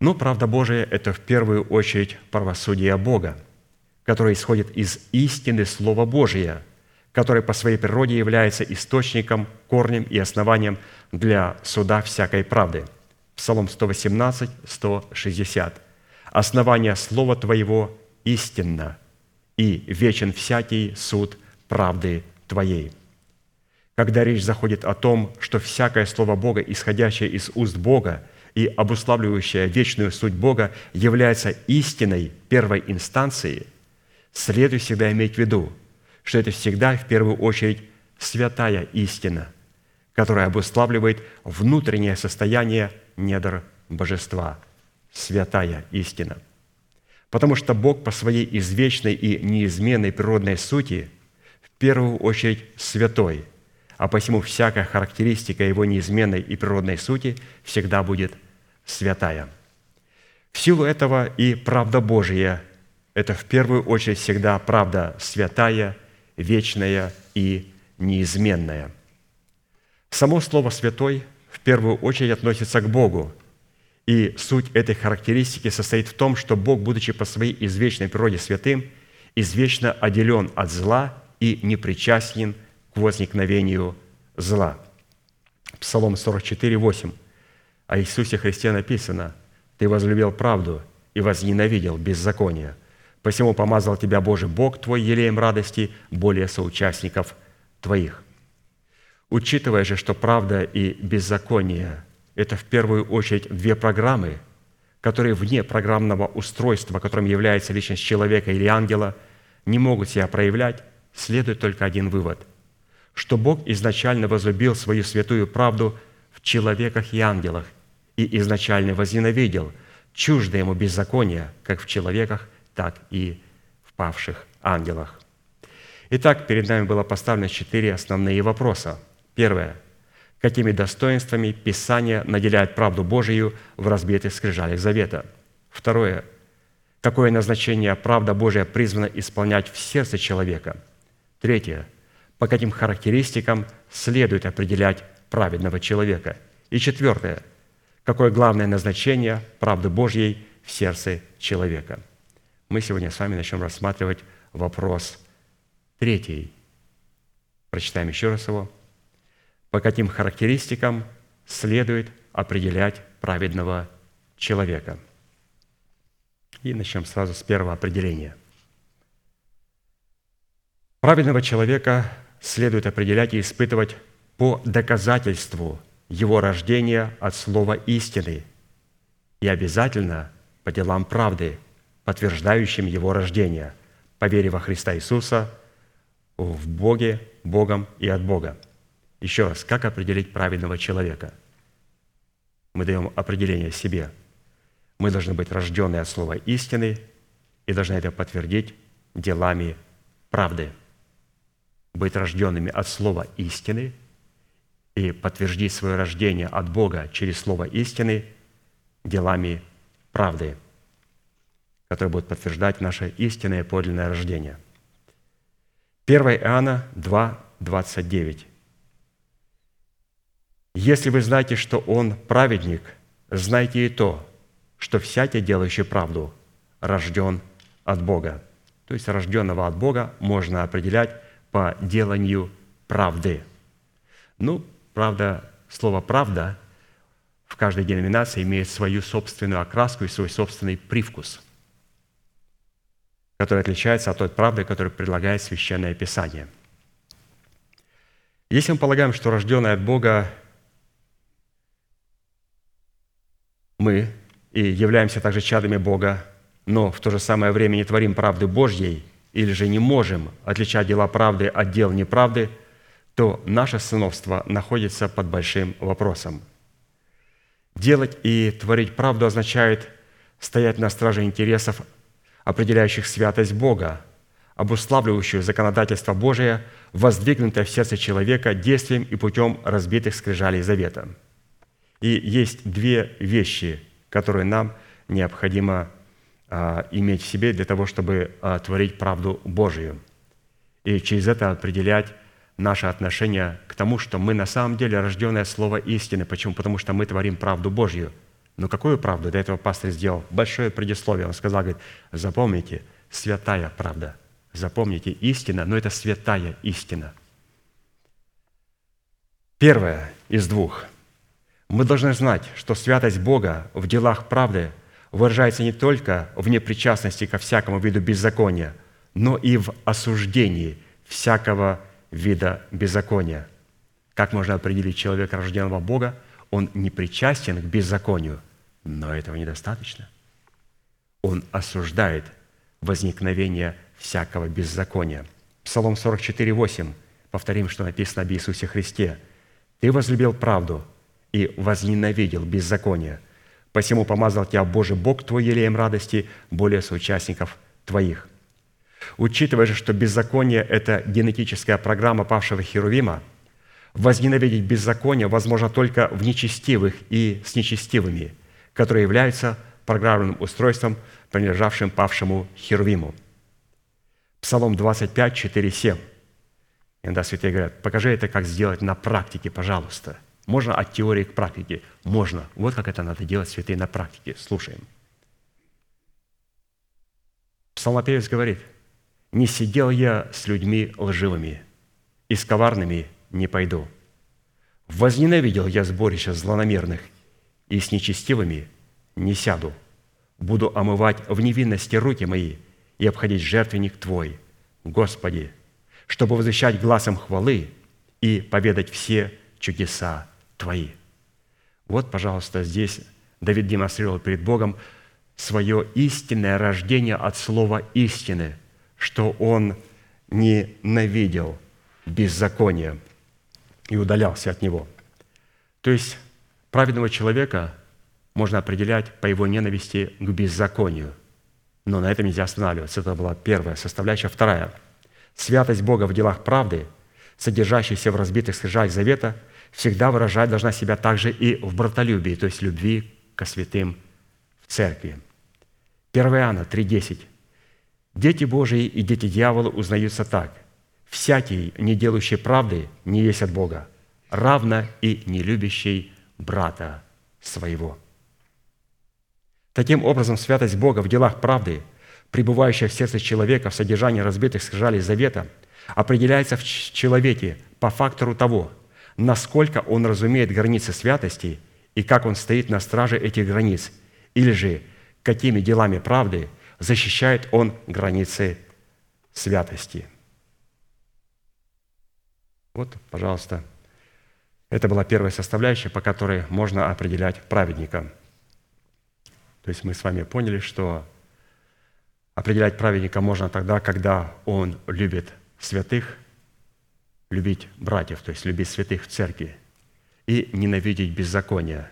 Но правда Божия – это в первую очередь правосудие Бога, которое исходит из истины Слова Божия, которое по своей природе является источником, корнем и основанием для суда всякой правды. Псалом 118, 160. «Основание Слова Твоего истинно, и вечен всякий суд правды Твоей». Когда речь заходит о том, что всякое Слово Бога, исходящее из уст Бога и обуславливающее вечную суть Бога, является истиной первой инстанции, следует всегда иметь в виду, что это всегда в первую очередь святая истина, которая обуславливает внутреннее состояние недр божества. Святая истина. Потому что Бог по своей извечной и неизменной природной сути в первую очередь святой – а посему всякая характеристика его неизменной и природной сути всегда будет святая. В силу этого и правда Божия – это в первую очередь всегда правда святая, вечная и неизменная. Само слово «святой» в первую очередь относится к Богу, и суть этой характеристики состоит в том, что Бог, будучи по своей извечной природе святым, извечно отделен от зла и непричастен к возникновению зла. Псалом 44, 8. О Иисусе Христе написано, «Ты возлюбил правду и возненавидел беззаконие. Посему помазал тебя Божий Бог твой елеем радости более соучастников твоих». Учитывая же, что правда и беззаконие – это в первую очередь две программы, которые вне программного устройства, которым является личность человека или ангела, не могут себя проявлять, следует только один вывод – что Бог изначально возлюбил свою святую правду в человеках и ангелах и изначально возненавидел чуждо ему беззаконие как в человеках, так и в павших ангелах. Итак, перед нами было поставлено четыре основные вопроса. Первое. Какими достоинствами Писание наделяет правду Божию в разбитых скрижалях Завета? Второе. Какое назначение правда Божия призвана исполнять в сердце человека? Третье по каким характеристикам следует определять праведного человека. И четвертое. Какое главное назначение правды Божьей в сердце человека. Мы сегодня с вами начнем рассматривать вопрос третий. Прочитаем еще раз его. По каким характеристикам следует определять праведного человека? И начнем сразу с первого определения. Праведного человека следует определять и испытывать по доказательству его рождения от слова истины и обязательно по делам правды, подтверждающим его рождение, по вере во Христа Иисуса, в Боге, Богом и от Бога. Еще раз, как определить праведного человека? Мы даем определение себе. Мы должны быть рождены от слова истины и должны это подтвердить делами правды – быть рожденными от слова истины и подтвердить свое рождение от Бога через слово истины делами правды, которые будут подтверждать наше истинное подлинное рождение. 1 Иоанна 2, 29. «Если вы знаете, что Он праведник, знайте и то, что всякий, делающий правду, рожден от Бога». То есть рожденного от Бога можно определять по деланию правды. Ну, правда, слово «правда» в каждой деноминации имеет свою собственную окраску и свой собственный привкус, который отличается от той правды, которую предлагает Священное Писание. Если мы полагаем, что рожденные от Бога мы и являемся также чадами Бога, но в то же самое время не творим правды Божьей – или же не можем отличать дела правды от дел неправды, то наше сыновство находится под большим вопросом. Делать и творить правду означает стоять на страже интересов, определяющих святость Бога, обуславливающую законодательство Божие, воздвигнутое в сердце человека действием и путем разбитых скрижалей завета. И есть две вещи, которую нам необходимо а, иметь в себе для того, чтобы а, творить правду Божию. И через это определять наше отношение к тому, что мы на самом деле рожденное слово истины. Почему? Потому что мы творим правду Божью. Но какую правду? Для этого пастор сделал большое предисловие. Он сказал, говорит, запомните, святая правда. Запомните, истина, но это святая истина. Первое из двух. Мы должны знать, что святость Бога в делах правды выражается не только в непричастности ко всякому виду беззакония, но и в осуждении всякого вида беззакония. Как можно определить человека, рожденного Бога? Он не причастен к беззаконию, но этого недостаточно. Он осуждает возникновение всякого беззакония. Псалом 44, 8. Повторим, что написано об Иисусе Христе. «Ты возлюбил правду и возненавидел беззаконие, посему помазал тебя Божий Бог твой елеем радости более соучастников твоих». Учитывая же, что беззаконие – это генетическая программа павшего Херувима, возненавидеть беззаконие возможно только в нечестивых и с нечестивыми, которые являются программным устройством, принадлежавшим павшему Херувиму. Псалом 25, 4, 7. Иногда святые говорят, покажи это, как сделать на практике, пожалуйста. Можно от теории к практике? Можно. Вот как это надо делать, святые, на практике. Слушаем. Псалмопевец говорит – не сидел я с людьми лживыми, и с коварными не пойду. Возненавидел я сборище злонамерных, и с нечестивыми не сяду. Буду омывать в невинности руки мои и обходить жертвенник Твой, Господи, чтобы возвещать глазом хвалы и поведать все чудеса Твои». Вот, пожалуйста, здесь Давид демонстрировал перед Богом свое истинное рождение от слова «истины», что он ненавидел беззаконие и удалялся от него. То есть праведного человека можно определять по его ненависти к беззаконию. Но на этом нельзя останавливаться. Это была первая составляющая. Вторая. Святость Бога в делах правды, содержащаяся в разбитых скрижалях завета, всегда выражать должна себя также и в братолюбии, то есть любви ко святым в церкви. 1 Иоанна 3,10. Дети Божии и дети дьявола узнаются так. «Всякий, не делающий правды, не есть от Бога, равно и не любящий брата своего». Таким образом, святость Бога в делах правды, пребывающая в сердце человека в содержании разбитых скрижалей завета, определяется в человеке по фактору того, насколько он разумеет границы святости и как он стоит на страже этих границ, или же какими делами правды – защищает он границы святости. Вот, пожалуйста, это была первая составляющая, по которой можно определять праведника. То есть мы с вами поняли, что определять праведника можно тогда, когда он любит святых, любить братьев, то есть любить святых в церкви, и ненавидеть беззаконие.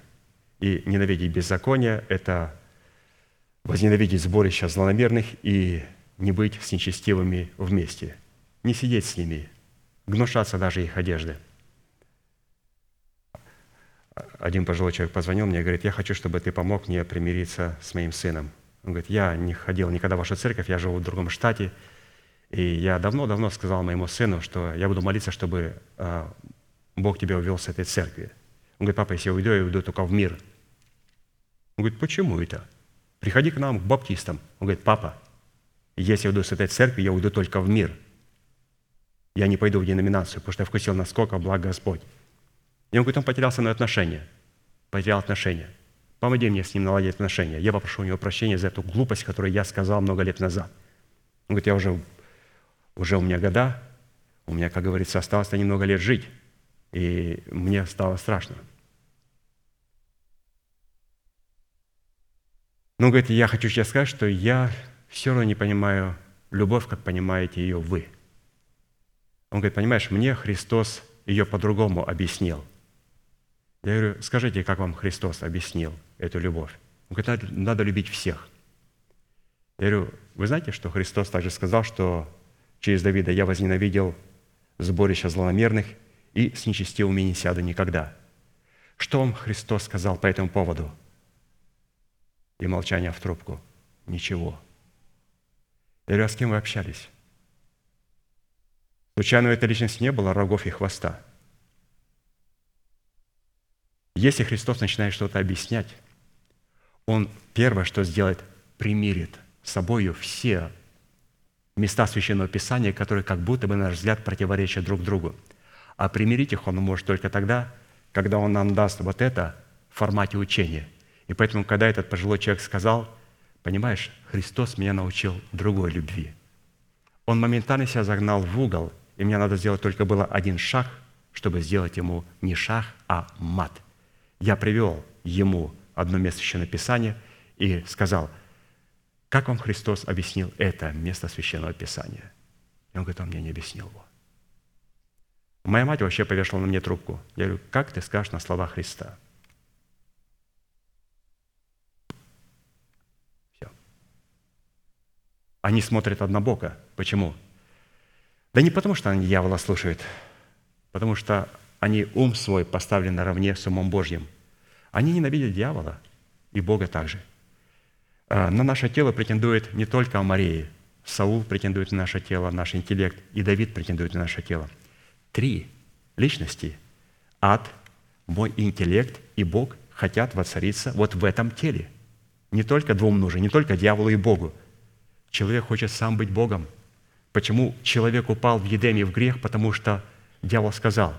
И ненавидеть беззаконие – это возненавидеть сборища злонамерных и не быть с нечестивыми вместе, не сидеть с ними, гнушаться даже их одежды. Один пожилой человек позвонил мне и говорит, я хочу, чтобы ты помог мне примириться с моим сыном. Он говорит, я не ходил никогда в вашу церковь, я живу в другом штате, и я давно-давно сказал моему сыну, что я буду молиться, чтобы а, Бог тебя увел с этой церкви. Он говорит, папа, если я уйду, я уйду только в мир. Он говорит, почему это? Приходи к нам, к баптистам. Он говорит, папа, если я уйду с этой церкви, я уйду только в мир. Я не пойду в деноминацию, потому что я вкусил, насколько благ Господь. И он говорит, он потерял со мной отношения. Потерял отношения. Помоги мне с ним наладить отношения. Я попрошу у него прощения за эту глупость, которую я сказал много лет назад. Он говорит, я уже, уже у меня года, у меня, как говорится, осталось немного лет жить. И мне стало страшно. Но говорит, я хочу сейчас сказать, что я все равно не понимаю любовь, как понимаете ее вы. Он говорит, понимаешь, мне Христос ее по-другому объяснил. Я говорю, скажите, как вам Христос объяснил эту любовь? Он говорит, надо, любить всех. Я говорю, вы знаете, что Христос также сказал, что через Давида я возненавидел сборище злонамерных и с нечестивыми не сяду никогда. Что вам Христос сказал по этому поводу? И молчание в трубку. Ничего. Я говорю, а с кем вы общались? Случайно у этой личности не было рогов и хвоста. Если Христос начинает что-то объяснять, Он первое, что сделает, примирит с собою все места Священного Писания, которые как будто бы, на наш взгляд, противоречат друг другу. А примирить их Он может только тогда, когда Он нам даст вот это в формате учения. И поэтому, когда этот пожилой человек сказал, понимаешь, Христос меня научил другой любви. Он моментально себя загнал в угол, и мне надо сделать только было один шаг, чтобы сделать ему не шаг, а мат. Я привел ему одно место Священного Писания и сказал, как вам Христос объяснил это место Священного Писания? И он говорит, он мне не объяснил его. Моя мать вообще повешала на мне трубку. Я говорю, как ты скажешь на слова Христа? Все. Они смотрят однобоко. Почему? Да не потому, что они дьявола слушают, потому что они ум свой поставили наравне с умом Божьим. Они ненавидят дьявола и Бога также. На наше тело претендует не только Мария. Саул претендует на наше тело, наш интеллект, и Давид претендует на наше тело. Три личности – ад, мой интеллект и Бог – хотят воцариться вот в этом теле. Не только двум нужен, не только дьяволу и Богу. Человек хочет сам быть Богом. Почему человек упал в Едеме в грех? Потому что дьявол сказал,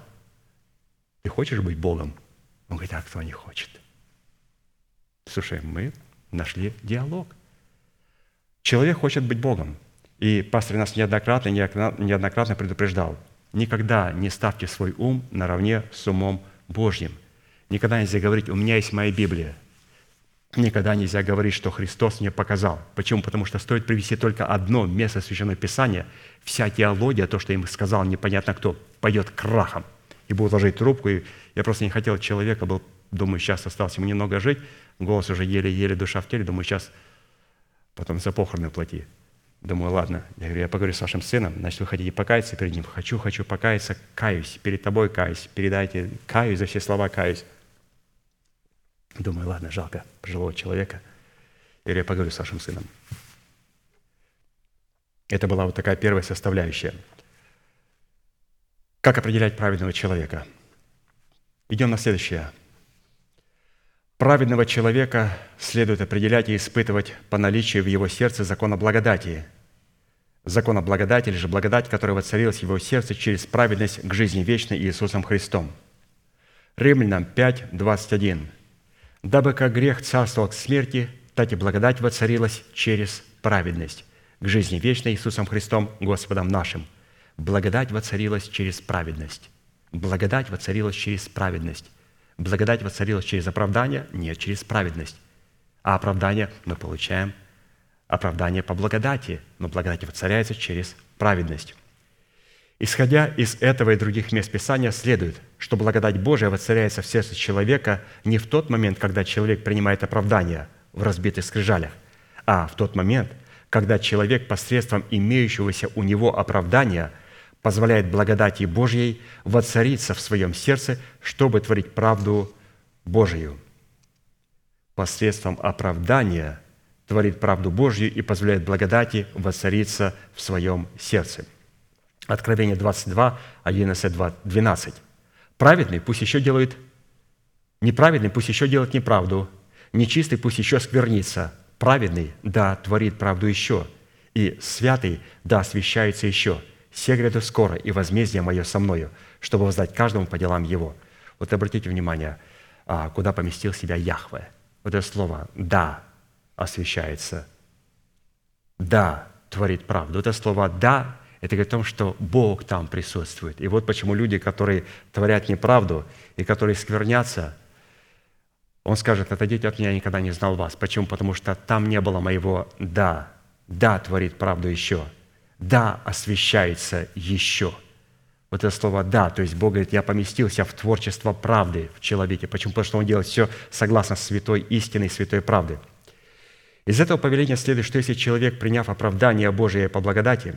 ты хочешь быть Богом? Он говорит, а кто не хочет? Слушай, мы нашли диалог. Человек хочет быть Богом. И пастор нас неоднократно, неоднократно предупреждал, никогда не ставьте свой ум наравне с умом Божьим. Никогда нельзя говорить, у меня есть моя Библия. Никогда нельзя говорить, что Христос мне показал. Почему? Потому что стоит привести только одно место Священного Писания, вся теология, то, что им сказал непонятно кто, пойдет крахом. И будут ложить трубку. И я просто не хотел человека, был, думаю, сейчас осталось ему немного жить, голос уже еле-еле, душа в теле, думаю, сейчас потом за похороны плати. Думаю, ладно, я говорю, я поговорю с вашим сыном, значит, вы хотите покаяться перед ним? Хочу, хочу покаяться, каюсь, перед тобой каюсь, передайте, каюсь за все слова, каюсь. Думаю, ладно, жалко пожилого человека. Говорю, я поговорю с вашим сыном. Это была вот такая первая составляющая. Как определять праведного человека? Идем на следующее. Праведного человека следует определять и испытывать по наличию в его сердце закона благодати. Закона благодати, или же благодать, которая воцарилась в его сердце через праведность к жизни вечной Иисусом Христом. Римлянам 5, 21. «Дабы как грех царствовал к смерти, так и благодать воцарилась через праведность к жизни вечной Иисусом Христом, Господом нашим». Благодать воцарилась через праведность. Благодать воцарилась через праведность. Благодать воцарилась через оправдание? Нет, через праведность. А оправдание мы получаем оправдание по благодати, но благодать воцаряется через праведность. Исходя из этого и других мест Писания, следует, что благодать Божия воцаряется в сердце человека не в тот момент, когда человек принимает оправдание в разбитых скрижалях, а в тот момент, когда человек посредством имеющегося у него оправдания – позволяет благодати Божьей воцариться в своем сердце, чтобы творить правду Божию. Посредством оправдания творит правду Божью и позволяет благодати воцариться в своем сердце. Откровение 22, 11, 12. Праведный пусть еще делает, неправедный пусть еще делает неправду, нечистый пусть еще сквернится, праведный, да, творит правду еще, и святый, да, освящается еще – все гряду скоро, и возмездие мое со мною, чтобы воздать каждому по делам его». Вот обратите внимание, а, куда поместил себя Яхве. Вот это слово «да» освещается. «Да» творит правду. Вот это слово «да» это говорит о том, что Бог там присутствует. И вот почему люди, которые творят неправду и которые сквернятся, он скажет, отойдите от меня, я никогда не знал вас. Почему? Потому что там не было моего «да». «Да» творит правду еще – «да» освещается еще. Вот это слово «да», то есть Бог говорит, я поместился в творчество правды в человеке. Почему? Потому что Он делает все согласно святой истиной, святой правды. Из этого повеления следует, что если человек, приняв оправдание Божие по благодати,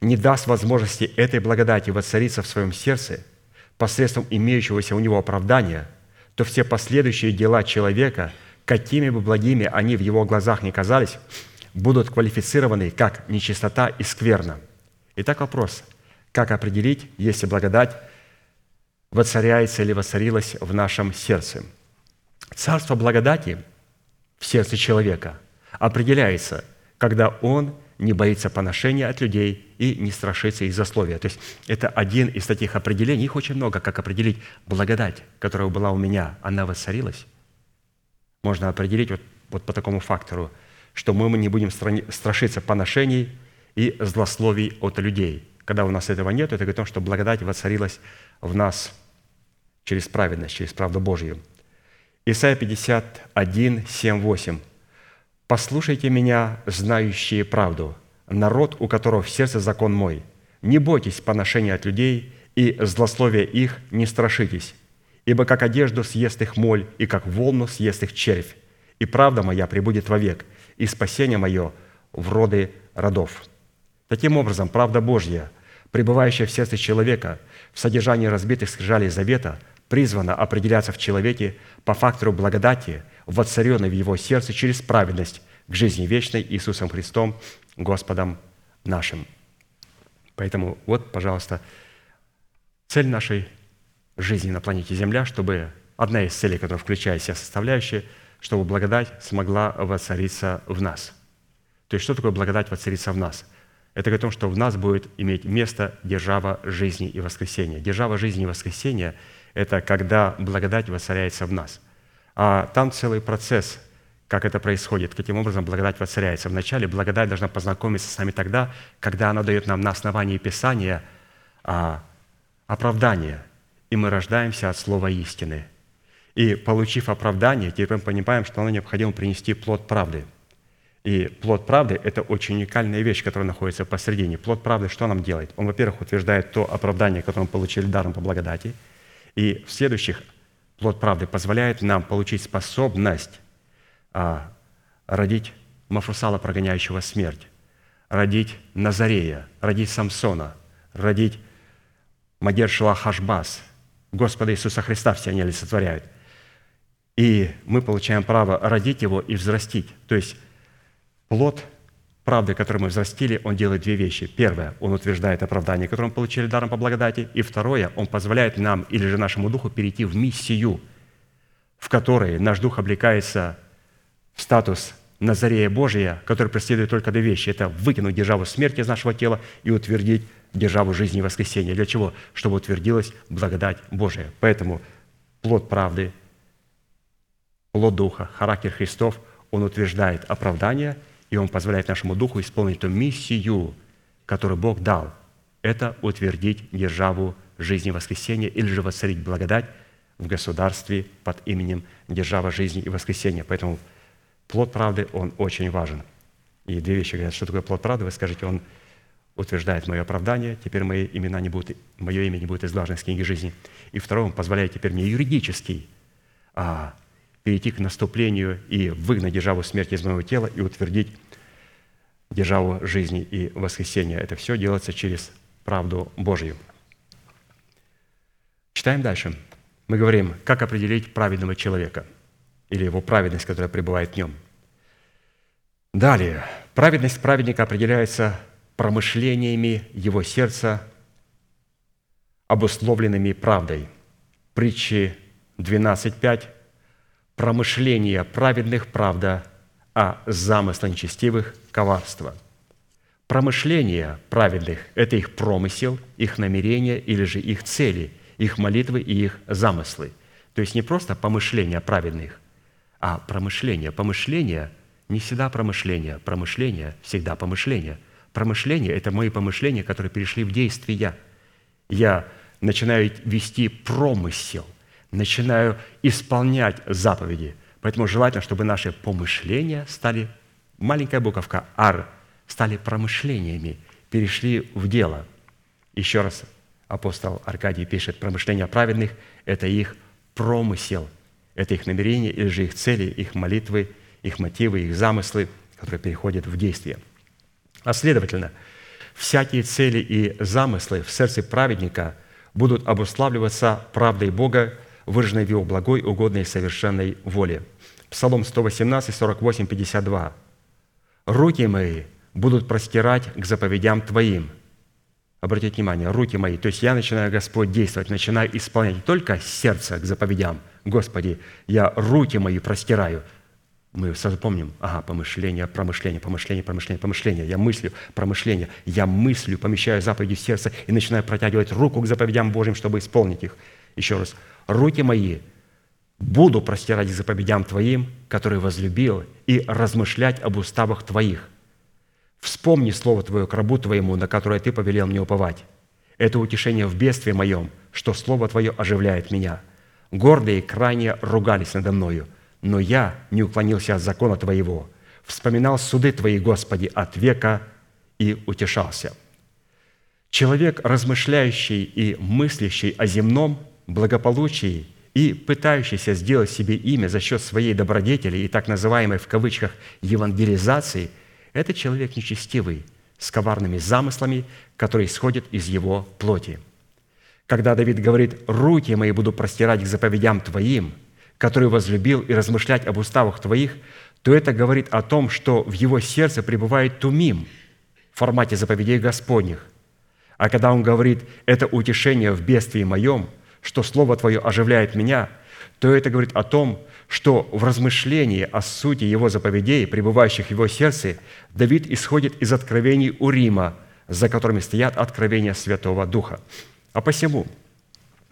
не даст возможности этой благодати воцариться в своем сердце посредством имеющегося у него оправдания, то все последующие дела человека, какими бы благими они в его глазах не казались, будут квалифицированы как нечистота и скверна. Итак, вопрос. Как определить, если благодать воцаряется или воцарилась в нашем сердце? Царство благодати в сердце человека определяется, когда он не боится поношения от людей и не страшится их засловия. То есть это один из таких определений, их очень много, как определить благодать, которая была у меня, она воцарилась. Можно определить вот, вот по такому фактору, что мы не будем страшиться поношений и злословий от людей. Когда у нас этого нет, это говорит о том, что благодать воцарилась в нас через праведность, через правду Божью. Исайя 51, 7, 8. «Послушайте меня, знающие правду, народ, у которого в сердце закон мой. Не бойтесь поношения от людей, и злословия их не страшитесь, ибо как одежду съест их моль, и как волну съест их червь. И правда моя прибудет вовек, и спасение мое в роды родов». Таким образом, правда Божья, пребывающая в сердце человека, в содержании разбитых скрижалей завета, призвана определяться в человеке по фактору благодати, воцаренной в его сердце через праведность к жизни вечной Иисусом Христом, Господом нашим. Поэтому вот, пожалуйста, цель нашей жизни на планете Земля, чтобы одна из целей, которая включает в себя составляющие, чтобы благодать смогла воцариться в нас. То есть что такое благодать воцариться в нас? Это говорит о том, что в нас будет иметь место держава жизни и воскресения. Держава жизни и воскресения – это когда благодать воцаряется в нас. А там целый процесс, как это происходит, каким образом благодать воцаряется. Вначале благодать должна познакомиться с нами тогда, когда она дает нам на основании Писания а, оправдание, и мы рождаемся от слова истины. И получив оправдание, теперь мы понимаем, что оно необходимо принести плод правды. И плод правды – это очень уникальная вещь, которая находится посередине. Плод правды что нам делает? Он, во-первых, утверждает то оправдание, которое мы получили даром по благодати – и в следующих плод правды позволяет нам получить способность а, родить Мафусала, прогоняющего смерть, родить Назарея, родить Самсона, родить Мадершила Хашбас, Господа Иисуса Христа все они олицетворяют. И мы получаем право родить его и взрастить. То есть плод правды, которую мы взрастили, он делает две вещи. Первое, он утверждает оправдание, которое мы получили даром по благодати. И второе, он позволяет нам или же нашему духу перейти в миссию, в которой наш дух облекается в статус Назарея Божия, который преследует только две вещи. Это выкинуть державу смерти из нашего тела и утвердить державу жизни и воскресения. Для чего? Чтобы утвердилась благодать Божия. Поэтому плод правды, плод Духа, характер Христов, он утверждает оправдание – и Он позволяет нашему духу исполнить ту миссию, которую Бог дал. Это утвердить державу жизни воскресения или же воцарить благодать в государстве под именем держава жизни и воскресения. Поэтому плод правды, он очень важен. И две вещи говорят, что такое плод правды. Вы скажете, он утверждает мое оправдание, теперь мои имена не будут, мое имя не будет изглажено с книги жизни. И второе, он позволяет теперь мне юридически а, перейти к наступлению и выгнать державу смерти из моего тела и утвердить державу жизни и воскресения. Это все делается через правду Божью. Читаем дальше. Мы говорим, как определить праведного человека или его праведность, которая пребывает в нем. Далее. Праведность праведника определяется промышлениями его сердца, обусловленными правдой. Притчи 12.5 промышления праведных правда, а замысла нечестивых – коварство. Промышления праведных – это их промысел, их намерения или же их цели, их молитвы и их замыслы. То есть не просто помышления праведных, а промышления. Помышления не всегда промышления, промышления всегда помышления. Промышления – это мои помышления, которые перешли в действия. Я начинаю вести промысел – начинаю исполнять заповеди. Поэтому желательно, чтобы наши помышления стали, маленькая буковка «ар», стали промышлениями, перешли в дело. Еще раз апостол Аркадий пишет, промышления праведных – это их промысел, это их намерения или же их цели, их молитвы, их мотивы, их замыслы, которые переходят в действие. А следовательно, всякие цели и замыслы в сердце праведника будут обуславливаться правдой Бога, выраженной в Его благой, угодной и совершенной воле. Псалом 118, 48, 52. «Руки мои будут простирать к заповедям Твоим». Обратите внимание, руки мои. То есть я начинаю, Господь, действовать, начинаю исполнять не только сердце к заповедям. Господи, я руки мои простираю. Мы сразу помним, ага, помышление, промышление, помышление, помышление, помышление. Я мыслю, промышление. Я мыслю, помещаю заповеди в сердце и начинаю протягивать руку к заповедям Божьим, чтобы исполнить их. Еще раз. Руки мои буду простирать к заповедям Твоим, которые возлюбил, и размышлять об уставах Твоих – Вспомни слово Твое к рабу Твоему, на которое Ты повелел мне уповать. Это утешение в бедствии моем, что Слово Твое оживляет меня. Гордые крайне ругались надо мною, но я не уклонился от закона Твоего. Вспоминал суды Твои, Господи, от века и утешался. Человек, размышляющий и мыслящий о земном благополучии и пытающийся сделать себе имя за счет своей добродетели и так называемой в кавычках евангелизации – это человек нечестивый, с коварными замыслами, которые исходят из его плоти. Когда Давид говорит «руки мои буду простирать к заповедям Твоим», который возлюбил и размышлять об уставах Твоих, то это говорит о том, что в его сердце пребывает тумим в формате заповедей Господних. А когда он говорит «это утешение в бедствии моем», что Слово Твое оживляет меня, то это говорит о том, что в размышлении о сути его заповедей, пребывающих в его сердце, Давид исходит из откровений Урима, за которыми стоят откровения Святого Духа. А посему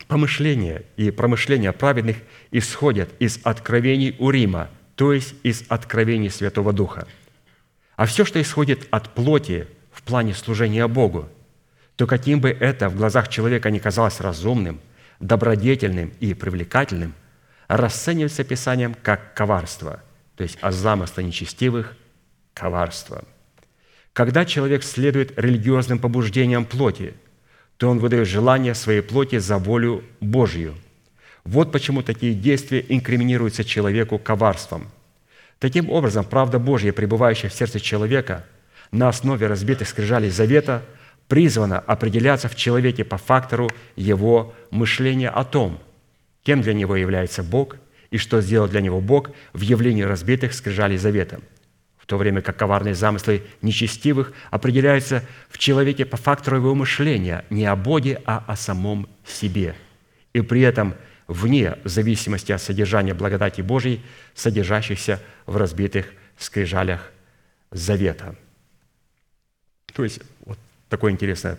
помышления и промышления праведных исходят из откровений Урима, то есть из откровений Святого Духа. А все, что исходит от плоти в плане служения Богу, то каким бы это в глазах человека ни казалось разумным, добродетельным и привлекательным – расценивается Писанием как коварство, то есть о замысле нечестивых – коварство. Когда человек следует религиозным побуждениям плоти, то он выдает желание своей плоти за волю Божью. Вот почему такие действия инкриминируются человеку коварством. Таким образом, правда Божья, пребывающая в сердце человека, на основе разбитых скрижалей завета, призвана определяться в человеке по фактору его мышления о том – кем для него является Бог и что сделал для него Бог в явлении разбитых скрижалей завета, в то время как коварные замыслы нечестивых определяются в человеке по фактору его мышления не о Боге, а о самом себе. И при этом вне зависимости от содержания благодати Божьей, содержащихся в разбитых скрижалях завета. То есть такое интересное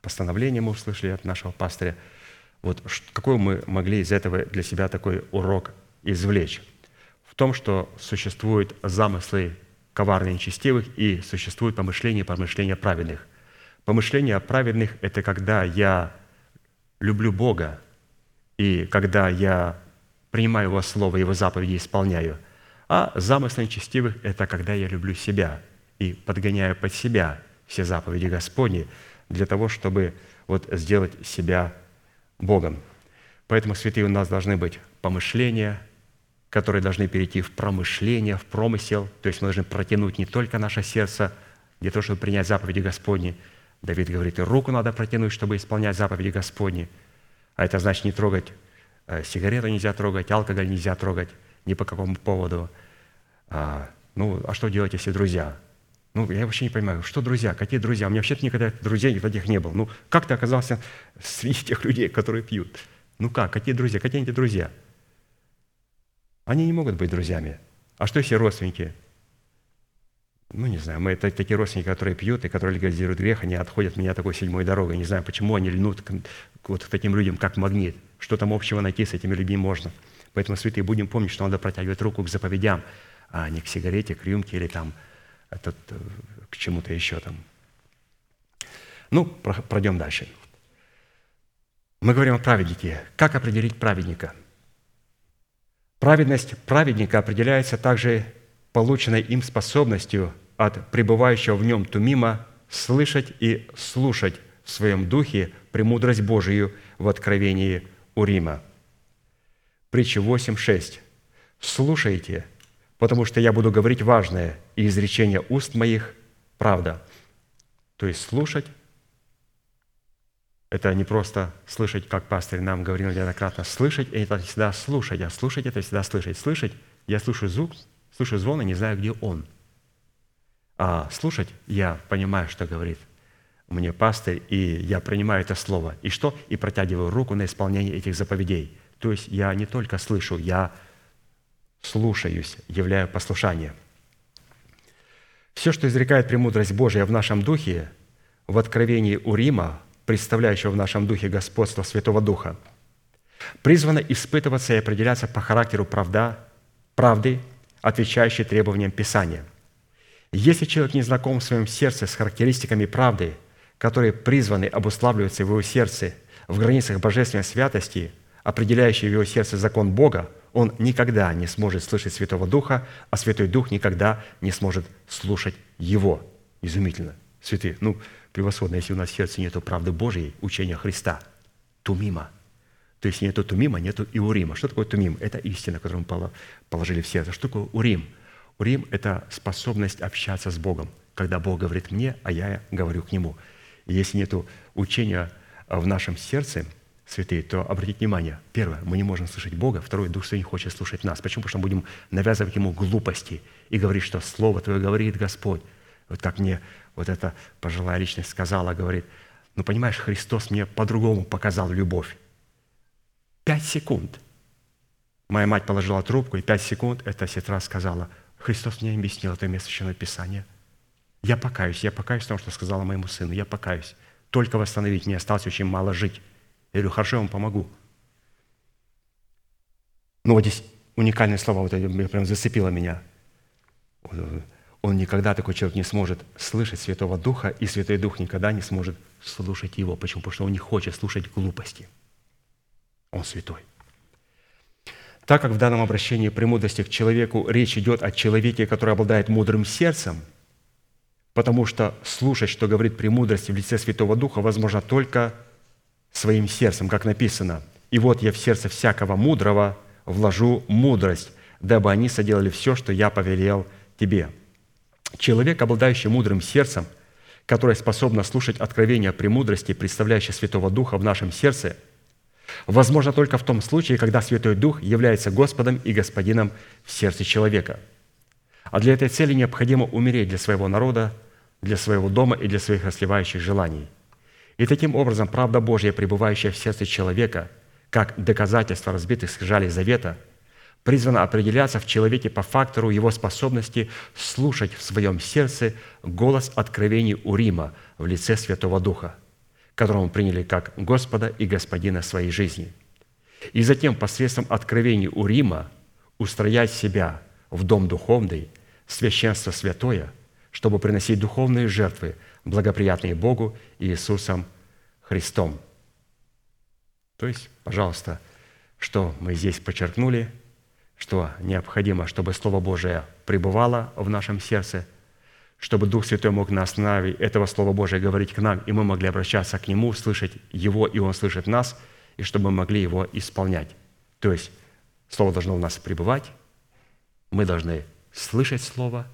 постановление мы услышали от нашего пастыря – вот какой мы могли из этого для себя такой урок извлечь? В том, что существуют замыслы коварных нечестивых и существуют помышления и помышления праведных. Помышления праведных – это когда я люблю Бога, и когда я принимаю Его Слово, Его заповеди исполняю. А замыслы нечестивых – это когда я люблю себя и подгоняю под себя все заповеди Господни для того, чтобы вот сделать себя Богом. Поэтому, святые, у нас должны быть помышления, которые должны перейти в промышление, в промысел. То есть мы должны протянуть не только наше сердце для того, чтобы принять заповеди Господни. Давид говорит, и руку надо протянуть, чтобы исполнять заповеди Господни. А это значит не трогать э, сигарету нельзя трогать, алкоголь нельзя трогать ни по какому поводу. А, ну, а что делать, если друзья? Ну, я вообще не понимаю, что друзья, какие друзья? У меня вообще-то никогда друзей таких не было. Ну, как ты оказался среди тех людей, которые пьют? Ну как, какие друзья? Какие эти друзья? Они не могут быть друзьями. А что если родственники? Ну, не знаю, мы это такие родственники, которые пьют и которые легализируют грех, они отходят от меня такой седьмой дорогой. Не знаю, почему они льнут к, к вот таким людям, как магнит. Что там общего найти с этими людьми можно. Поэтому, святые, будем помнить, что надо протягивать руку к заповедям, а не к сигарете, к рюмке или там этот, э, к чему-то еще там. Ну, пройдем дальше. Мы говорим о праведнике. Как определить праведника? Праведность праведника определяется также полученной им способностью от пребывающего в нем тумима слышать и слушать в своем духе премудрость Божию в откровении Урима. Притча 8.6. «Слушайте, потому что я буду говорить важное, и изречение уст моих – правда». То есть слушать – это не просто слышать, как пастор нам говорил неоднократно, слышать – это всегда слушать, а слушать – это всегда слышать. Слышать Я слушаю звук, слушаю звон и не знаю, где он. А слушать я понимаю, что говорит мне пастырь, и я принимаю это слово. И что? И протягиваю руку на исполнение этих заповедей. То есть я не только слышу, я слушаюсь, являю послушание. Все, что изрекает премудрость Божия в нашем духе, в откровении Урима, представляющего в нашем духе господство Святого Духа, призвано испытываться и определяться по характеру правда, правды, отвечающей требованиям Писания. Если человек не знаком в своем сердце с характеристиками правды, которые призваны обуславливаться в его сердце в границах божественной святости, определяющей в его сердце закон Бога, он никогда не сможет слышать Святого Духа, а Святой Дух никогда не сможет слушать Его. Изумительно. Святые, ну, превосходно, если у нас в сердце нету правды Божьей, учения Христа, тумима. То есть нету тумима, нету и урима. Что такое тумим? Это истина, которую мы положили в сердце. Что такое урим? Урим – это способность общаться с Богом, когда Бог говорит мне, а я говорю к Нему. И если нету учения в нашем сердце – святые, то обратите внимание, первое, мы не можем слышать Бога, второе, Дух Святой хочет слушать нас. Почему? Потому что мы будем навязывать Ему глупости и говорить, что Слово Твое говорит Господь. Вот так мне вот эта пожилая личность сказала, говорит, ну понимаешь, Христос мне по-другому показал любовь. Пять секунд. Моя мать положила трубку, и пять секунд эта сестра сказала, Христос мне объяснил это место Священного Писания. Я покаюсь, я покаюсь в том, что сказала моему сыну, я покаюсь. Только восстановить, мне осталось очень мало жить. Я говорю, хорошо, я вам помогу. Ну вот здесь уникальные слова, вот это прям зацепило меня. Он никогда, такой человек, не сможет слышать Святого Духа, и Святой Дух никогда не сможет слушать его. Почему? Потому что он не хочет слушать глупости. Он святой. Так как в данном обращении премудрости к человеку речь идет о человеке, который обладает мудрым сердцем, потому что слушать, что говорит премудрость в лице Святого Духа, возможно только своим сердцем, как написано, «И вот я в сердце всякого мудрого вложу мудрость, дабы они соделали все, что я повелел тебе». Человек, обладающий мудрым сердцем, которое способно слушать откровения премудрости, представляющие Святого Духа в нашем сердце, возможно только в том случае, когда Святой Дух является Господом и Господином в сердце человека. А для этой цели необходимо умереть для своего народа, для своего дома и для своих расливающих желаний – и таким образом правда Божья, пребывающая в сердце человека, как доказательство разбитых скрижалей завета, призвана определяться в человеке по фактору его способности слушать в своем сердце голос откровений Урима в лице Святого Духа, которого приняли как Господа и Господина своей жизни. И затем посредством откровений Урима устроять себя в дом духовный, священство святое, чтобы приносить духовные жертвы – благоприятные Богу и Иисусом Христом. То есть, пожалуйста, что мы здесь подчеркнули, что необходимо, чтобы Слово Божие пребывало в нашем сердце, чтобы Дух Святой мог на основе этого Слова Божия говорить к нам, и мы могли обращаться к Нему, слышать Его, и Он слышит нас, и чтобы мы могли Его исполнять. То есть Слово должно у нас пребывать, мы должны слышать Слово,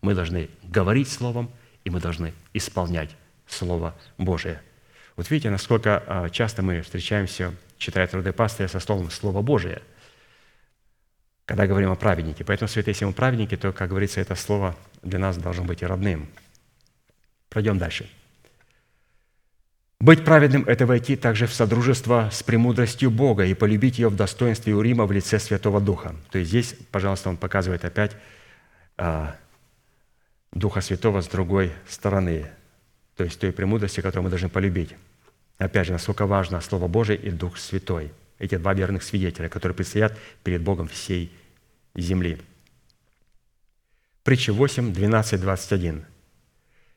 мы должны говорить Словом, и мы должны исполнять Слово Божие. Вот видите, насколько а, часто мы встречаемся, читая труды пастыря, со словом «Слово Божие», когда говорим о праведнике. Поэтому, святые, если мы праведники, то, как говорится, это слово для нас должно быть и родным. Пройдем дальше. Быть праведным – это войти также в содружество с премудростью Бога и полюбить ее в достоинстве Урима в лице Святого Духа. То есть здесь, пожалуйста, он показывает опять а, Духа Святого с другой стороны, то есть той премудрости, которую мы должны полюбить. Опять же, насколько важно Слово Божие и Дух Святой. Эти два верных свидетеля, которые предстоят перед Богом всей земли. Притча 8, 12, 21.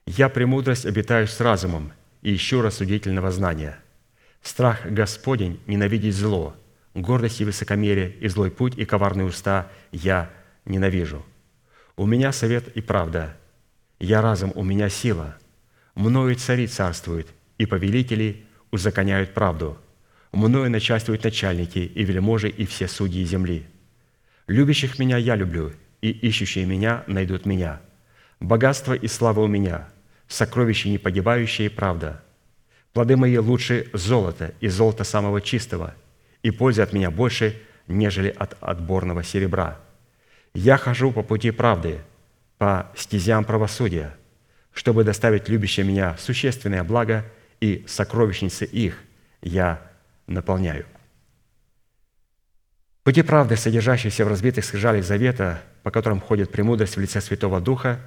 «Я премудрость обитаю с разумом и ищу рассудительного знания. Страх Господень ненавидеть зло, гордость и высокомерие, и злой путь, и коварные уста я ненавижу. У меня совет и правда, я разум, у меня сила. Мною цари царствуют, и повелители узаконяют правду. Мною начальствуют начальники и вельможи, и все судьи земли. Любящих меня я люблю, и ищущие меня найдут меня. Богатство и слава у меня, сокровища непогибающие правда. Плоды мои лучше золота и золота самого чистого, и пользы от меня больше, нежели от отборного серебра. Я хожу по пути правды, по стезям правосудия, чтобы доставить любящим меня существенное благо и сокровищницы их я наполняю». Пути правды, содержащиеся в разбитых скрижалях завета, по которым ходит премудрость в лице Святого Духа,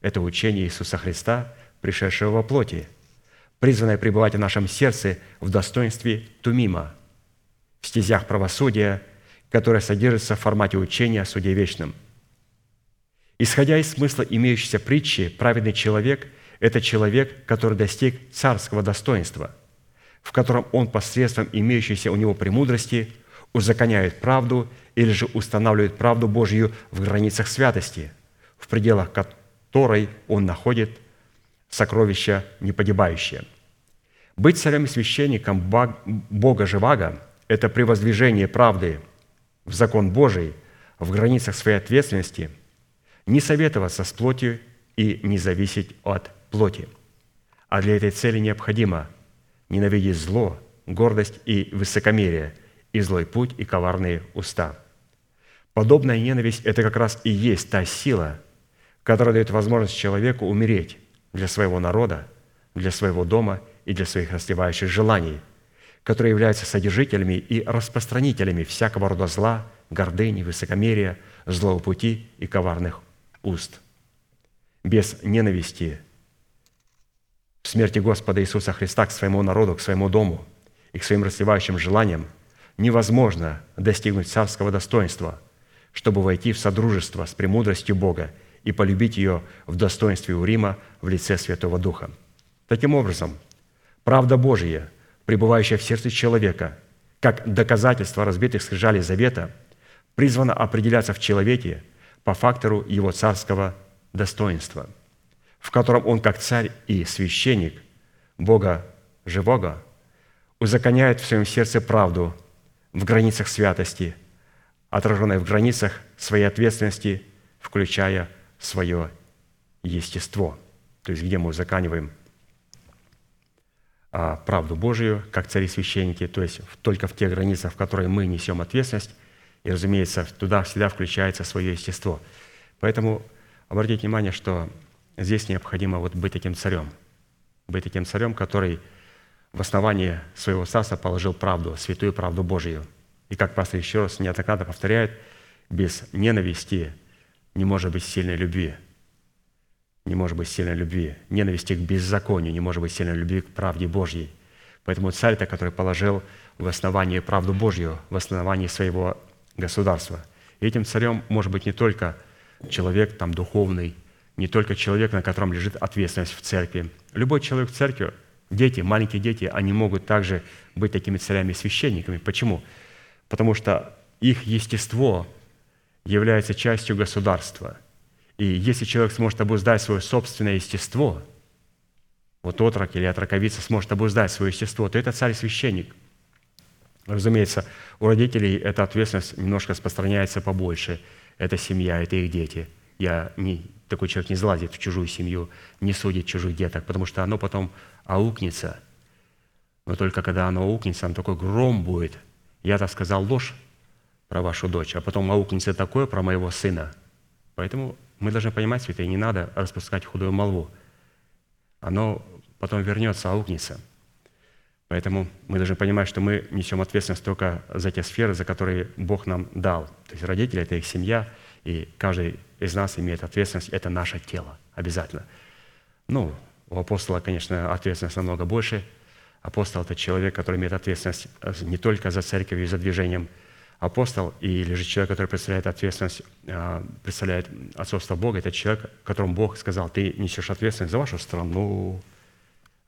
это учение Иисуса Христа, пришедшего во плоти, призванное пребывать в нашем сердце в достоинстве Тумима, в стезях правосудия, которое содержится в формате учения о суде вечном. Исходя из смысла имеющейся притчи, праведный человек – это человек, который достиг царского достоинства, в котором он посредством имеющейся у него премудрости – узаконяет правду или же устанавливает правду Божью в границах святости, в пределах которой он находит сокровища непогибающее. Быть царем и священником Бога Живаго – это превоздвижение правды в закон Божий в границах своей ответственности, не советоваться с плотью и не зависеть от плоти. А для этой цели необходимо ненавидеть зло, гордость и высокомерие – и злой путь, и коварные уста. Подобная ненависть – это как раз и есть та сила, которая дает возможность человеку умереть для своего народа, для своего дома и для своих расслевающих желаний, которые являются содержителями и распространителями всякого рода зла, гордыни, высокомерия, злого пути и коварных уст. Без ненависти в смерти Господа Иисуса Христа к своему народу, к своему дому и к своим расслевающим желаниям – невозможно достигнуть царского достоинства, чтобы войти в содружество с премудростью Бога и полюбить ее в достоинстве у Рима в лице Святого Духа. Таким образом, правда Божия, пребывающая в сердце человека, как доказательство разбитых скрижалей завета, призвана определяться в человеке по фактору его царского достоинства, в котором он, как царь и священник Бога живого, узаконяет в своем сердце правду в границах святости, отраженной в границах своей ответственности, включая свое естество, то есть где мы узаканиваем а, правду Божию, как цари-священники, то есть только в тех границах, в которые мы несем ответственность, и, разумеется, туда всегда включается свое естество. Поэтому обратите внимание, что здесь необходимо вот быть таким царем, быть таким царем, который – в основании своего царства положил правду, святую правду Божию. И как пастор еще раз неоднократно повторяет, без ненависти не может быть сильной любви. Не может быть сильной любви. Ненависти к беззаконию не может быть сильной любви к правде Божьей. Поэтому царь-то, который положил в основании правду Божью, в основании своего государства. И этим царем может быть не только человек там духовный, не только человек, на котором лежит ответственность в церкви. Любой человек в церкви Дети, маленькие дети, они могут также быть такими царями и священниками. Почему? Потому что их естество является частью государства. И если человек сможет обуздать свое собственное естество, вот отрок или отроковица сможет обуздать свое естество, то это царь-священник. Разумеется, у родителей эта ответственность немножко распространяется побольше. Это семья, это их дети. Я не, такой человек не залазит в чужую семью, не судит чужих деток, потому что оно потом аукнется. Но только когда оно аукнется, там такой гром будет. Я-то сказал ложь про вашу дочь, а потом аукнется такое про моего сына. Поэтому мы должны понимать, святые, не надо распускать худую молву. Оно потом вернется, аукнется. Поэтому мы должны понимать, что мы несем ответственность только за те сферы, за которые Бог нам дал. То есть родители – это их семья, и каждый из нас имеет ответственность. Это наше тело обязательно. Ну, у апостола, конечно, ответственность намного больше. Апостол – это человек, который имеет ответственность э, не только за церковью и за движением. Апостол или же человек, который представляет ответственность, э, представляет отцовство Бога, это человек, которому Бог сказал, ты несешь ответственность за вашу страну,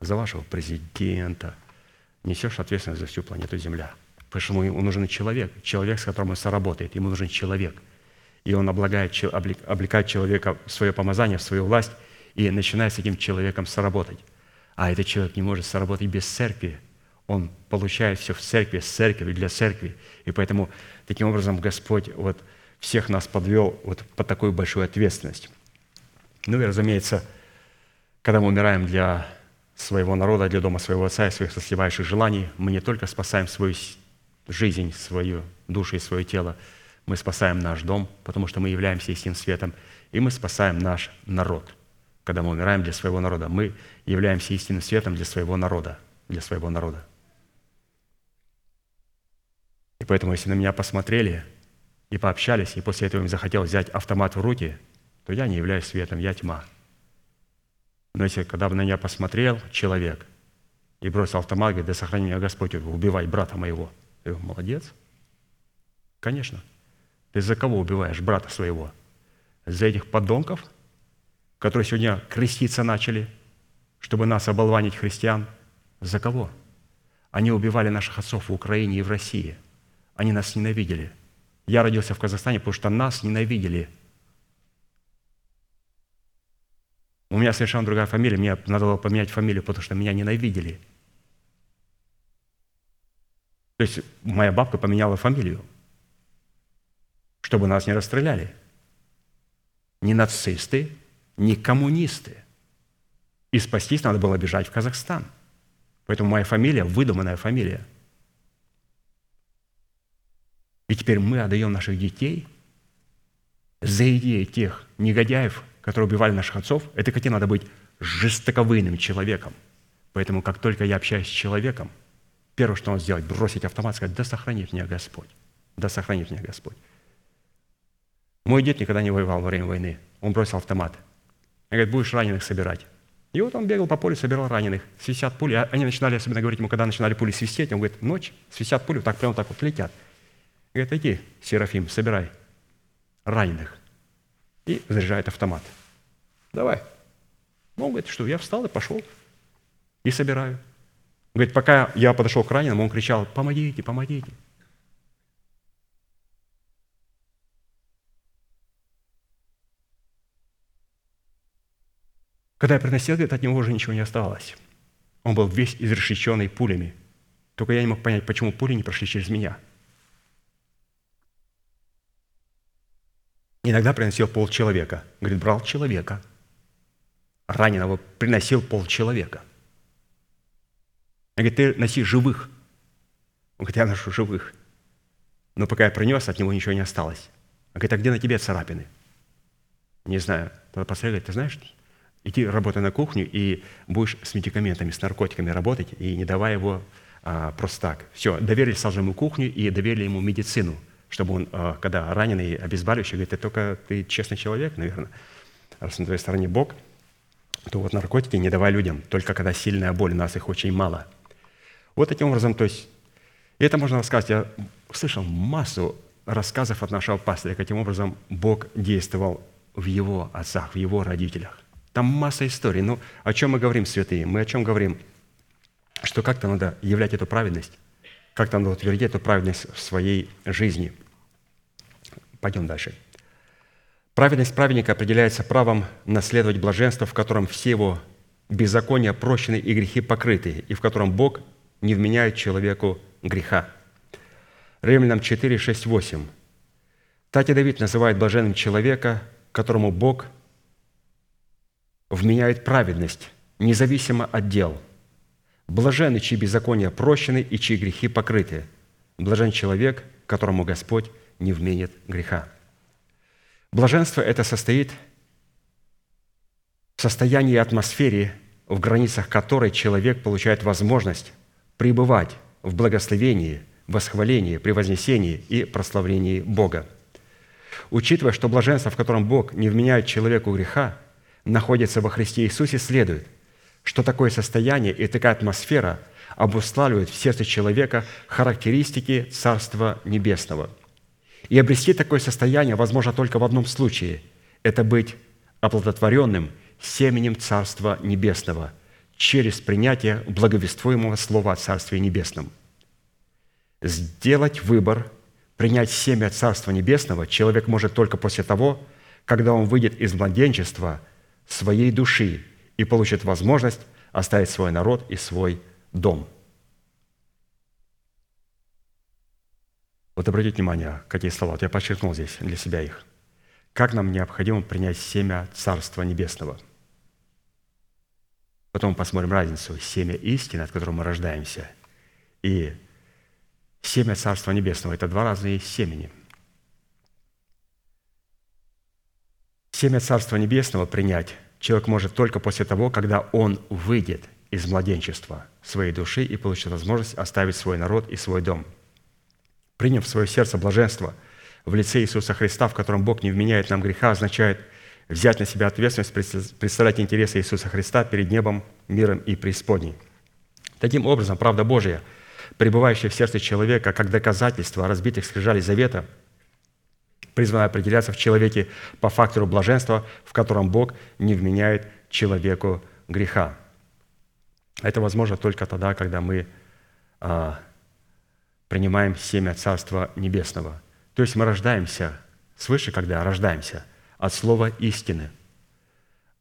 за вашего президента, несешь ответственность за всю планету Земля. Потому что ему нужен человек, человек, с которым он соработает. Ему нужен человек. И он облагает, облекает человека в свое помазание, в свою власть, и начинает с этим человеком сработать. А этот человек не может сработать без церкви. Он получает все в церкви, с церкви, для церкви. И поэтому таким образом Господь вот всех нас подвел вот под такую большую ответственность. Ну и, разумеется, когда мы умираем для своего народа, для дома своего отца и своих сосливающих желаний, мы не только спасаем свою жизнь, свою душу и свое тело, Мы спасаем наш дом, потому что мы являемся истинным светом, и мы спасаем наш народ. Когда мы умираем для своего народа, мы являемся истинным светом для своего народа, для своего народа. И поэтому, если на меня посмотрели и пообщались, и после этого им захотел взять автомат в руки, то я не являюсь светом, я тьма. Но если когда бы на меня посмотрел человек и бросил автомат, говорит, да сохрани меня Господь, убивай брата моего. Я говорю, молодец. Конечно. Ты за кого убиваешь брата своего? За этих подонков, которые сегодня креститься начали, чтобы нас оболванить христиан? За кого? Они убивали наших отцов в Украине и в России. Они нас ненавидели. Я родился в Казахстане, потому что нас ненавидели. У меня совершенно другая фамилия. Мне надо было поменять фамилию, потому что меня ненавидели. То есть моя бабка поменяла фамилию, чтобы нас не расстреляли. Ни нацисты, ни коммунисты. И спастись надо было бежать в Казахстан. Поэтому моя фамилия – выдуманная фамилия – и теперь мы отдаем наших детей за идеи тех негодяев, которые убивали наших отцов. Это каким надо быть жестоковыйным человеком. Поэтому, как только я общаюсь с человеком, первое, что он сделать, бросить автомат, сказать, да сохранит меня Господь, да сохранит меня Господь. Мой дед никогда не воевал во время войны. Он бросил автомат. Он говорит, будешь раненых собирать. И вот он бегал по полю, собирал раненых. Свистят пули. А они начинали особенно говорить ему, когда начинали пули свистеть, он говорит, ночь, свистят пули, так прямо так вот летят. Говорит, иди, Серафим, собирай раненых. И заряжает автомат. Давай. Он говорит, что я встал и пошел. И собираю. Говорит, пока я подошел к раненому, он кричал, помогите, помогите. Когда я приносил, говорит, от него уже ничего не осталось. Он был весь изрешеченный пулями. Только я не мог понять, почему пули не прошли через меня – Иногда приносил полчеловека. Говорит, брал человека. Раненого приносил полчеловека. Я говорит, ты носи живых. Он говорит, я ношу живых. Но пока я принес, от него ничего не осталось. Он говорит, а где на тебе царапины? Не знаю. Тогда посмотрел, говорит, ты знаешь, иди работай на кухню и будешь с медикаментами, с наркотиками работать, и не давай его а, просто так. Все, доверили сразу ему кухню и доверили ему медицину – чтобы он, а, когда раненый, обезболивающий, говорит, ты только ты честный человек, наверное, раз на твоей стороне Бог, то вот наркотики не давай людям, только когда сильная боль, нас их очень мало. Вот таким образом, то есть, и это можно рассказать, я слышал массу рассказов от нашего пастыря, каким образом Бог действовал в его отцах, в его родителях. Там масса историй. Но о чем мы говорим, святые? Мы о чем говорим? Что как-то надо являть эту праведность, как-то надо утвердить эту праведность в своей жизни – Пойдем дальше. Праведность праведника определяется правом наследовать блаженство, в котором все его беззакония прощены и грехи покрыты, и в котором Бог не вменяет человеку греха. Римлянам 4, 6, 8. Так Давид называет блаженным человека, которому Бог вменяет праведность, независимо от дел. Блаженны, чьи беззакония прощены и чьи грехи покрыты. Блажен человек, которому Господь не вменит греха. Блаженство это состоит в состоянии атмосфере, в границах которой человек получает возможность пребывать в благословении, восхвалении, превознесении и прославлении Бога. Учитывая, что блаженство, в котором Бог не вменяет человеку греха, находится во Христе Иисусе, следует, что такое состояние и такая атмосфера обуславливают в сердце человека характеристики Царства Небесного – и обрести такое состояние возможно только в одном случае – это быть оплодотворенным семенем Царства Небесного через принятие благовествуемого Слова о Царстве Небесном. Сделать выбор, принять семя Царства Небесного человек может только после того, когда он выйдет из младенчества своей души и получит возможность оставить свой народ и свой дом – Вот обратите внимание, какие слова. Вот я подчеркнул здесь для себя их. Как нам необходимо принять семя Царства Небесного. Потом посмотрим разницу. Семя истины, от которого мы рождаемся, и семя Царства Небесного. Это два разные семени. Семя Царства Небесного принять человек может только после того, когда он выйдет из младенчества своей души и получит возможность оставить свой народ и свой дом. Приняв в свое сердце блаженство в лице Иисуса Христа, в котором Бог не вменяет нам греха, означает взять на себя ответственность, представлять интересы Иисуса Христа перед небом, миром и преисподней. Таким образом, правда Божия, пребывающая в сердце человека как доказательство разбитых скрижалей завета, призвана определяться в человеке по фактору блаженства, в котором Бог не вменяет человеку греха. Это возможно только тогда, когда мы а, принимаем семя Царства Небесного. То есть мы рождаемся свыше, когда рождаемся от слова истины.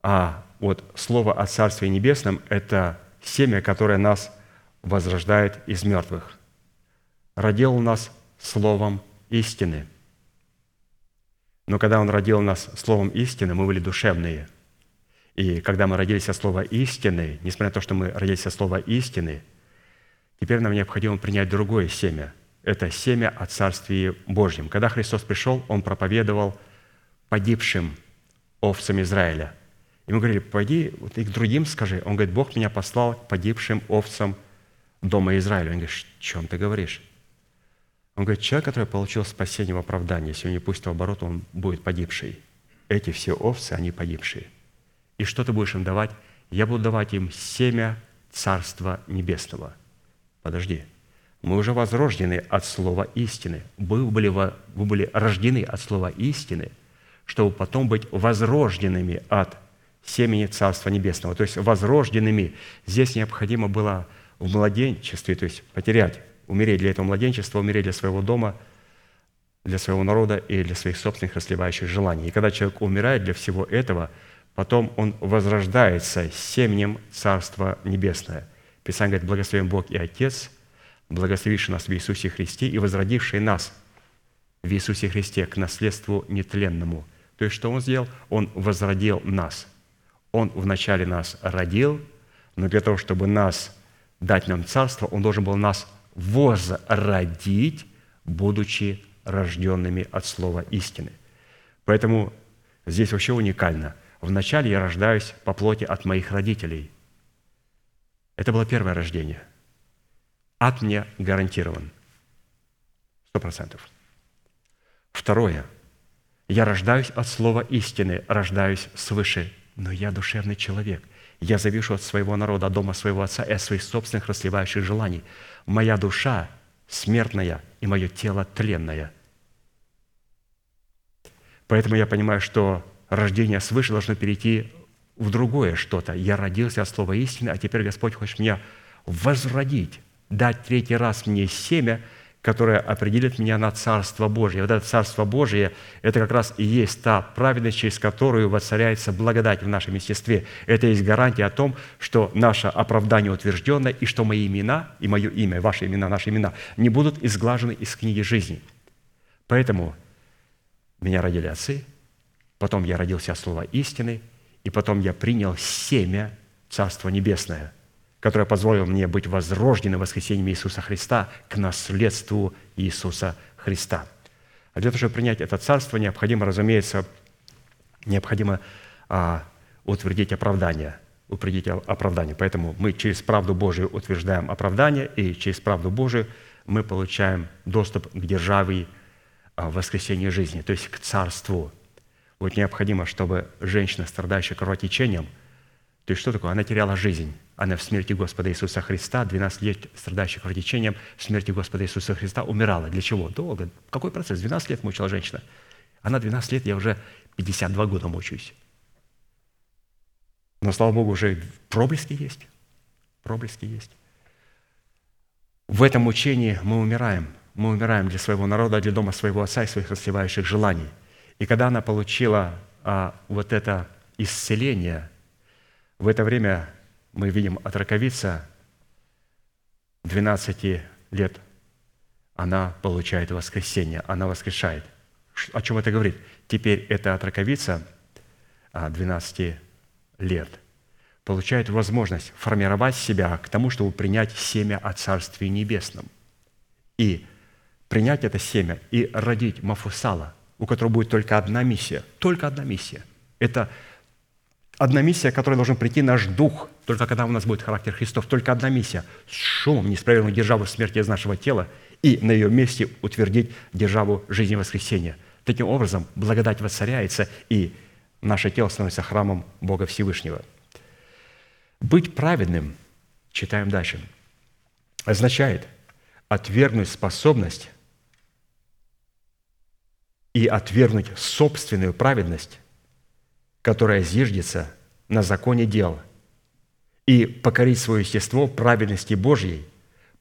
А вот слово о Царстве Небесном – это семя, которое нас возрождает из мертвых. Родил нас словом истины. Но когда Он родил нас словом истины, мы были душевные – и когда мы родились от слова истины, несмотря на то, что мы родились от слова истины, теперь нам необходимо принять другое семя. Это семя о Царстве Божьем. Когда Христос пришел, Он проповедовал погибшим овцам Израиля. И мы говорили, пойди вот и к другим скажи. Он говорит, Бог меня послал к погибшим овцам дома Израиля. Он говорит, о чем ты говоришь? Он говорит, человек, который получил спасение в оправдании, если он не пустит в оборот, он будет погибший. Эти все овцы, они погибшие. И что ты будешь им давать? Я буду давать им семя Царства Небесного. Подожди. Мы уже возрождены от слова истины. Вы были, вы были рождены от слова истины, чтобы потом быть возрожденными от семени Царства Небесного. То есть возрожденными. Здесь необходимо было в младенчестве, то есть потерять, умереть для этого младенчества, умереть для своего дома, для своего народа и для своих собственных расливающих желаний. И когда человек умирает для всего этого – потом он возрождается семенем Царства Небесное. Писание говорит, благословен Бог и Отец, благословивший нас в Иисусе Христе и возродивший нас в Иисусе Христе к наследству нетленному. То есть, что Он сделал? Он возродил нас. Он вначале нас родил, но для того, чтобы нас дать нам царство, Он должен был нас возродить, будучи рожденными от слова истины. Поэтому здесь вообще уникально – Вначале я рождаюсь по плоти от моих родителей. Это было первое рождение. Ад мне гарантирован. Сто процентов. Второе. Я рождаюсь от слова истины, рождаюсь свыше, но я душевный человек. Я завишу от своего народа, от дома своего отца и от своих собственных расливающих желаний. Моя душа смертная, и мое тело тленное. Поэтому я понимаю, что рождение свыше должно перейти в другое что-то. Я родился от слова истины, а теперь Господь хочет меня возродить, дать третий раз мне семя, которое определит меня на Царство Божие. Вот это Царство Божие – это как раз и есть та праведность, через которую воцаряется благодать в нашем естестве. Это есть гарантия о том, что наше оправдание утверждено, и что мои имена, и мое имя, ваши имена, наши имена, не будут изглажены из книги жизни. Поэтому меня родили отцы, потом я родился от слова истины, и потом я принял семя Царства Небесное, которое позволило мне быть возрожденным воскресением Иисуса Христа к наследству Иисуса Христа. А для того, чтобы принять это царство, необходимо, разумеется, необходимо а, утвердить оправдание, утвердить оправдание. Поэтому мы через правду Божию утверждаем оправдание, и через правду Божию мы получаем доступ к державе а, воскресения жизни, то есть к царству вот необходимо, чтобы женщина, страдающая кровотечением, то есть что такое? Она теряла жизнь. Она в смерти Господа Иисуса Христа, 12 лет страдающая кровотечением, в смерти Господа Иисуса Христа умирала. Для чего? Долго. Какой процесс? 12 лет мучила женщина. Она 12 лет, я уже 52 года мучаюсь. Но, слава Богу, уже проблески есть. Проблески есть. В этом мучении мы умираем. Мы умираем для своего народа, для дома своего отца и своих расслевающих желаний – и когда она получила а, вот это исцеление, в это время мы видим от раковица 12 лет она получает воскресение, она воскрешает. О чем это говорит? Теперь эта отраковица 12 а, лет получает возможность формировать себя к тому, чтобы принять семя о Царстве Небесном. И принять это семя и родить Мафусала – у которого будет только одна миссия, только одна миссия Это одна миссия, которой должен прийти наш дух, только когда у нас будет характер Христов. Только одна миссия – с шумом не справедливую державу смерти из нашего тела и на ее месте утвердить державу жизни воскресения. Таким образом, благодать воцаряется, и наше тело становится храмом Бога Всевышнего. Быть праведным, читаем дальше, означает отвергнуть способность и отвергнуть собственную праведность, которая зиждется на законе дел, и покорить свое естество праведности Божьей,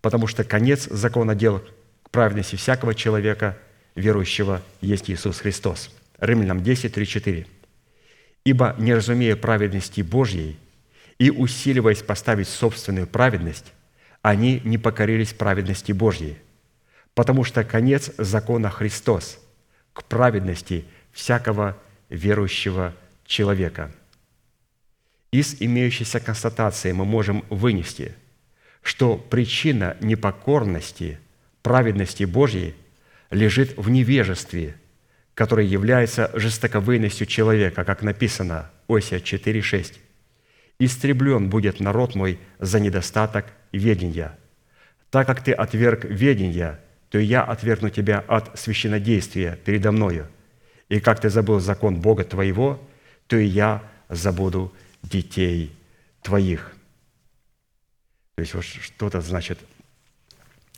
потому что конец закона дел к праведности всякого человека, верующего, есть Иисус Христос. Римлянам 10, 3, 4. «Ибо, не разумея праведности Божьей и усиливаясь поставить собственную праведность, они не покорились праведности Божьей, потому что конец закона Христос к праведности всякого верующего человека. Из имеющейся констатации мы можем вынести, что причина непокорности праведности Божьей лежит в невежестве, которое является жестоковыйностью человека, как написано Осия 4.6. «Истреблен будет народ мой за недостаток ведения. Так как ты отверг ведения, то и я отвергну тебя от священнодействия передо мною. И как ты забыл закон Бога твоего, то и я забуду детей твоих». То есть вот что-то значит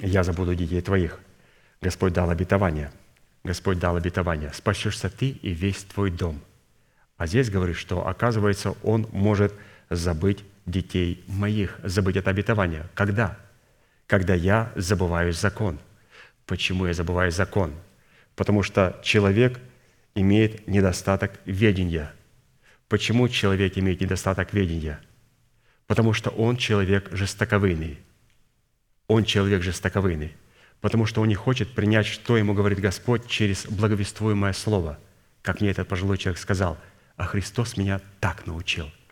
«я забуду детей твоих». Господь дал обетование. Господь дал обетование. «Спасешься ты и весь твой дом». А здесь говорит, что, оказывается, Он может забыть детей моих, забыть это обетование. Когда? Когда я забываю закон. Почему я забываю закон? Потому что человек имеет недостаток ведения. Почему человек имеет недостаток ведения? Потому что он человек жестоковыйный. Он человек жестоковыйный. Потому что он не хочет принять, что ему говорит Господь через благовествуемое слово. Как мне этот пожилой человек сказал, а Христос меня так научил –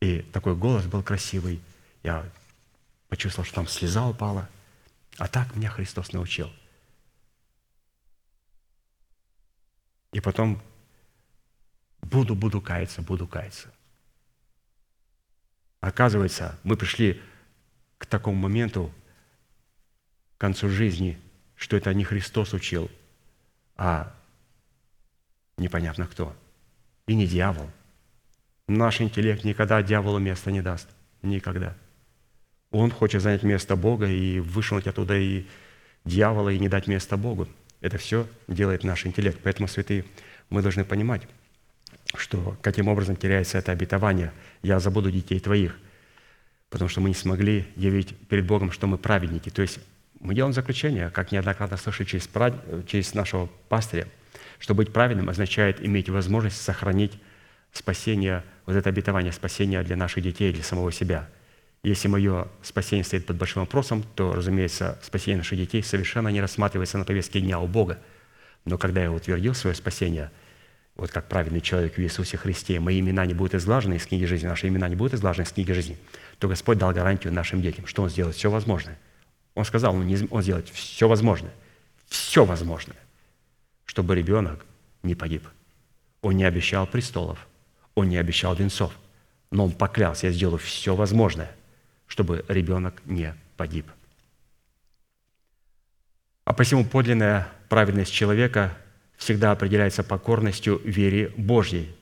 и такой голос был красивый. Я почувствовал, что там слеза упала. А так меня Христос научил. И потом буду, буду каяться, буду каяться. Оказывается, мы пришли к такому моменту, к концу жизни, что это не Христос учил, а непонятно кто. И не дьявол. Наш интеллект никогда дьяволу места не даст. Никогда. Он хочет занять место Бога и вышвырнуть оттуда и дьявола, и не дать место Богу. Это все делает наш интеллект. Поэтому, святые, мы должны понимать, что каким образом теряется это обетование. «Я забуду детей твоих», потому что мы не смогли явить перед Богом, что мы праведники. То есть мы делаем заключение, как неоднократно слышали через, через нашего пастыря, что быть праведным означает иметь возможность сохранить спасение, вот это обетование спасения для наших детей, для самого себя. Если мое спасение стоит под большим вопросом, то, разумеется, спасение наших детей совершенно не рассматривается на повестке дня у Бога. Но когда я утвердил свое спасение, вот как праведный человек в Иисусе Христе, мои имена не будут изглажены из книги жизни, наши имена не будут изглажены из книги жизни, то Господь дал гарантию нашим детям, что Он сделает все возможное. Он сказал, Он, не, он сделает все возможное, все возможное, чтобы ребенок не погиб. Он не обещал престолов, он не обещал венцов, но он поклялся, я сделаю все возможное, чтобы ребенок не погиб. А посему подлинная праведность человека всегда определяется покорностью вере Божьей,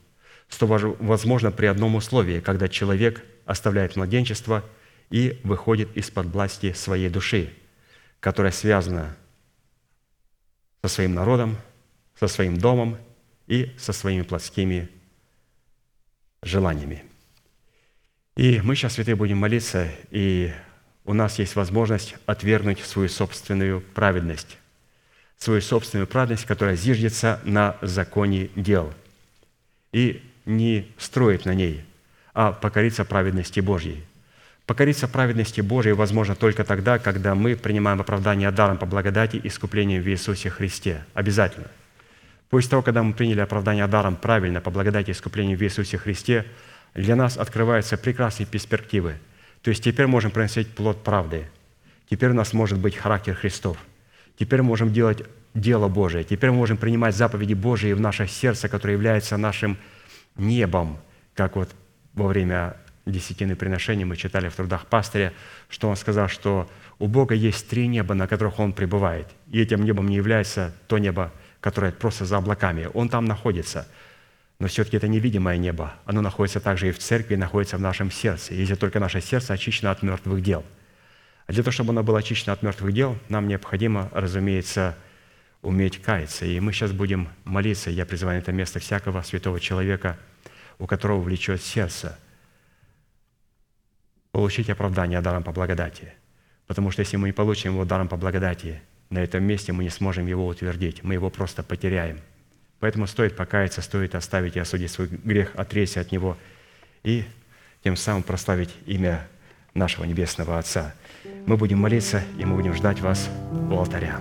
что возможно при одном условии, когда человек оставляет младенчество и выходит из-под власти своей души, которая связана со своим народом, со своим домом и со своими плотскими желаниями. И мы сейчас, святые, будем молиться, и у нас есть возможность отвергнуть свою собственную праведность, свою собственную праведность, которая зиждется на законе дел, и не строить на ней, а покориться праведности Божьей. Покориться праведности Божьей возможно только тогда, когда мы принимаем оправдание даром по благодати и искуплением в Иисусе Христе. Обязательно – После того, когда мы приняли оправдание даром правильно по благодати искупления в Иисусе Христе, для нас открываются прекрасные перспективы. То есть теперь можем приносить плод правды. Теперь у нас может быть характер Христов. Теперь можем делать дело Божие. Теперь мы можем принимать заповеди Божии в наше сердце, которое является нашим небом, как вот во время десятины приношений мы читали в трудах пастыря, что он сказал, что у Бога есть три неба, на которых Он пребывает. И этим небом не является то небо, которое просто за облаками. Он там находится. Но все-таки это невидимое небо. Оно находится также и в церкви, находится в нашем сердце. Если только наше сердце очищено от мертвых дел. А для того, чтобы оно было очищено от мертвых дел, нам необходимо, разумеется, уметь каяться. И мы сейчас будем молиться. Я призываю на это место всякого святого человека, у которого влечет сердце, получить оправдание даром по благодати. Потому что если мы не получим его даром по благодати, на этом месте мы не сможем его утвердить, мы его просто потеряем. Поэтому стоит покаяться, стоит оставить и осудить свой грех, отречься от него и тем самым прославить имя нашего Небесного Отца. Мы будем молиться, и мы будем ждать вас у алтаря.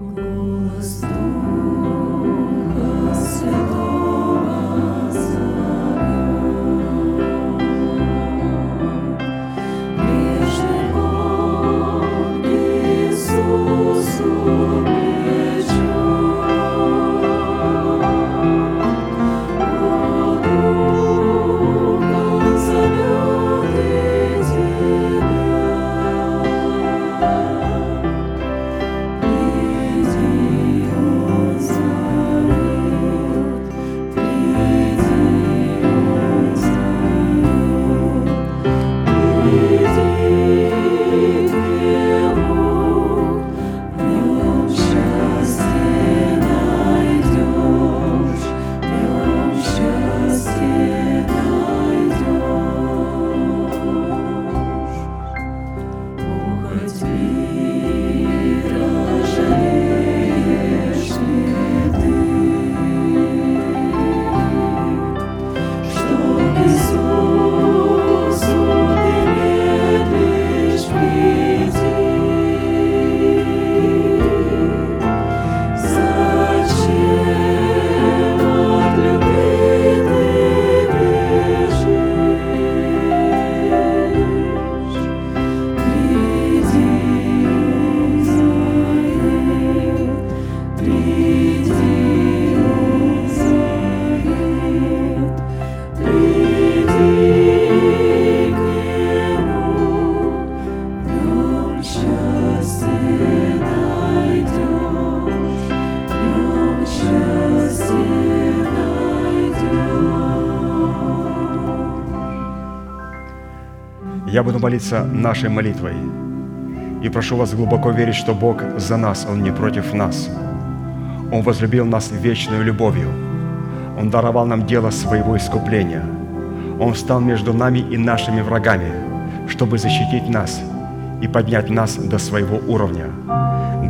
Голос Я буду молиться нашей молитвой. И прошу вас глубоко верить, что Бог за нас, Он не против нас. Он возлюбил нас вечной любовью. Он даровал нам дело своего искупления. Он встал между нами и нашими врагами, чтобы защитить нас и поднять нас до своего уровня.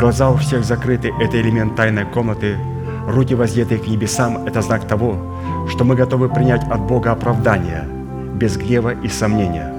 Глаза у всех закрыты – это элемент тайной комнаты. Руки воздетые к небесам – это знак того, что мы готовы принять от Бога оправдание, без гнева и сомнения.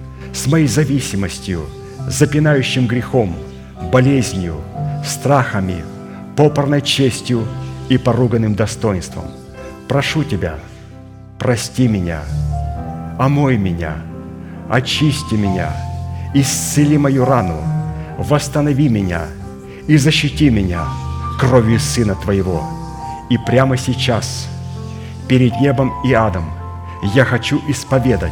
с моей зависимостью, запинающим грехом, болезнью, страхами, попорной честью и поруганным достоинством. Прошу Тебя, прости меня, омой меня, очисти меня, исцели мою рану, восстанови меня и защити меня кровью Сына Твоего. И прямо сейчас, перед небом и адом, я хочу исповедать,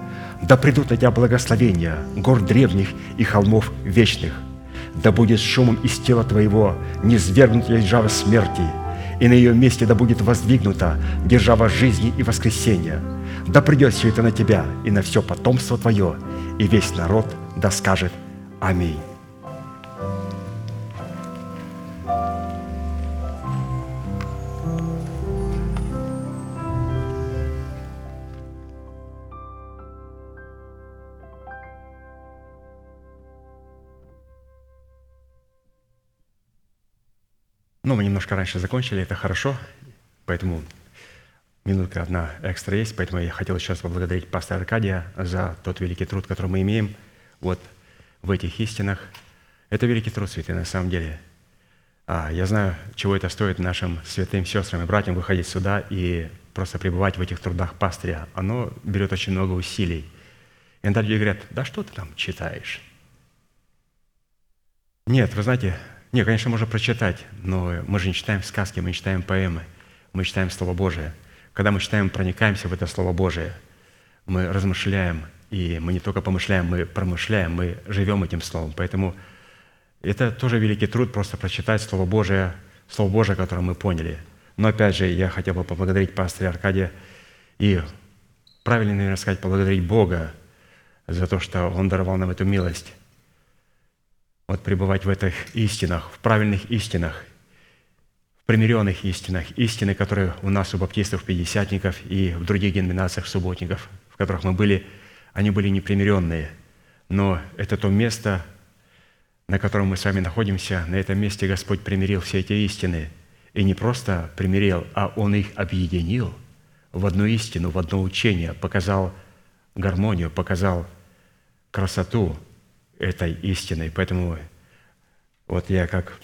Да придут на тебя благословения гор древних и холмов вечных. да будет шумом из тела твоего, не свергнута держава смерти, и на ее месте да будет воздвигнута держава жизни и воскресения. Да придет все это на тебя и на все потомство твое, и весь народ да скажет Аминь. Немножко раньше закончили, это хорошо, поэтому минутка одна экстра есть, поэтому я хотел сейчас поблагодарить пастора Аркадия за тот великий труд, который мы имеем вот в этих истинах. Это великий труд, святые, на самом деле. А, я знаю, чего это стоит нашим святым сестрам и братьям выходить сюда и просто пребывать в этих трудах пастыря. Оно берет очень много усилий. И иногда люди говорят, да что ты там читаешь? Нет, вы знаете, не, конечно, можно прочитать, но мы же не читаем сказки, мы читаем поэмы, мы читаем Слово Божие. Когда мы читаем, проникаемся в это Слово Божие, мы размышляем, и мы не только помышляем, мы промышляем, мы живем этим Словом. Поэтому это тоже великий труд, просто прочитать Слово Божие, Слово Божие, которое мы поняли. Но опять же, я хотел бы поблагодарить пастыря Аркадия и правильно, наверное, сказать, поблагодарить Бога за то, что Он даровал нам эту милость вот пребывать в этих истинах, в правильных истинах, в примиренных истинах, истины, которые у нас у баптистов, пятидесятников и в других деноминациях субботников, в которых мы были, они были непримиренные. Но это то место, на котором мы с вами находимся, на этом месте Господь примирил все эти истины. И не просто примирил, а Он их объединил в одну истину, в одно учение, показал гармонию, показал красоту, этой истиной. Поэтому вот я как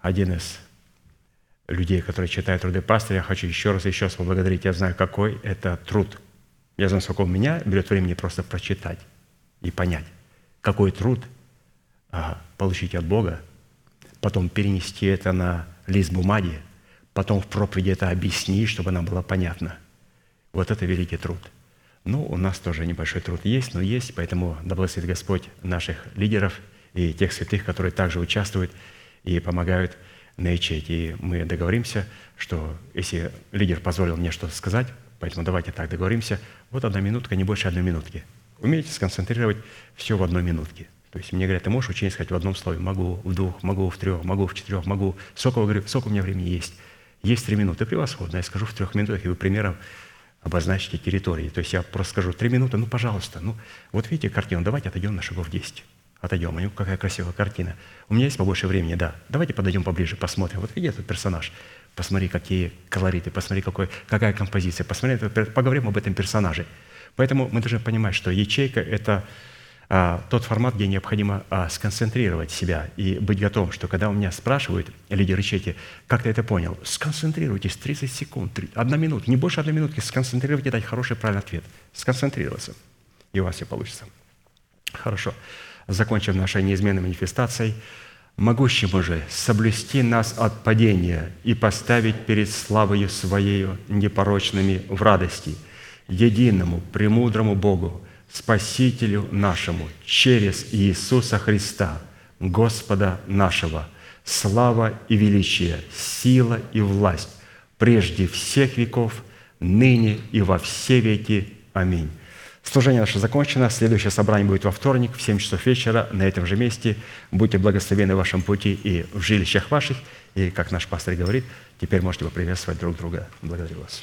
один из людей, которые читают труды пастыря, хочу еще раз, еще раз поблагодарить. Я знаю, какой это труд. Я знаю, сколько у меня берет времени просто прочитать и понять, какой труд а, получить от Бога, потом перенести это на лист бумаги, потом в проповеди это объяснить, чтобы нам было понятно. Вот это великий труд – ну, у нас тоже небольшой труд есть, но есть, поэтому да благословит Господь наших лидеров и тех святых, которые также участвуют и помогают на ячейке. И мы договоримся, что если лидер позволил мне что-то сказать, поэтому давайте так договоримся, вот одна минутка, не больше одной минутки. Умеете сконцентрировать все в одной минутке. То есть мне говорят, ты можешь учение сказать в одном слове? Могу в двух, могу в трех, могу в четырех, могу. Сколько, говорю, сколько у меня времени есть? Есть три минуты, превосходно. Я скажу в трех минутах, и вы примером обозначьте территории. То есть я просто скажу, три минуты, ну, пожалуйста. Ну, вот видите картину, давайте отойдем на шагов 10. Отойдем, ну, какая красивая картина. У меня есть побольше времени, да. Давайте подойдем поближе, посмотрим. Вот видите этот персонаж. Посмотри, какие колориты, посмотри, какой, какая композиция. Посмотри, поговорим об этом персонаже. Поэтому мы должны понимать, что ячейка – это тот формат, где необходимо а, сконцентрировать себя и быть готовым, что когда у меня спрашивают лидеры ячейки, как ты это понял, сконцентрируйтесь 30 секунд, 3, одна минута, не больше одной минутки, сконцентрировать и дать хороший правильный ответ. Сконцентрироваться, и у вас все получится. Хорошо. Закончим нашей неизменной манифестацией. Могущему же соблюсти нас от падения и поставить перед славою Своею непорочными в радости, единому, премудрому Богу, Спасителю нашему через Иисуса Христа, Господа нашего, слава и величие, сила и власть прежде всех веков, ныне и во все веки. Аминь. Служение наше закончено. Следующее собрание будет во вторник в 7 часов вечера на этом же месте. Будьте благословены в вашем пути и в жилищах ваших. И, как наш пастор говорит, теперь можете поприветствовать друг друга. Благодарю вас.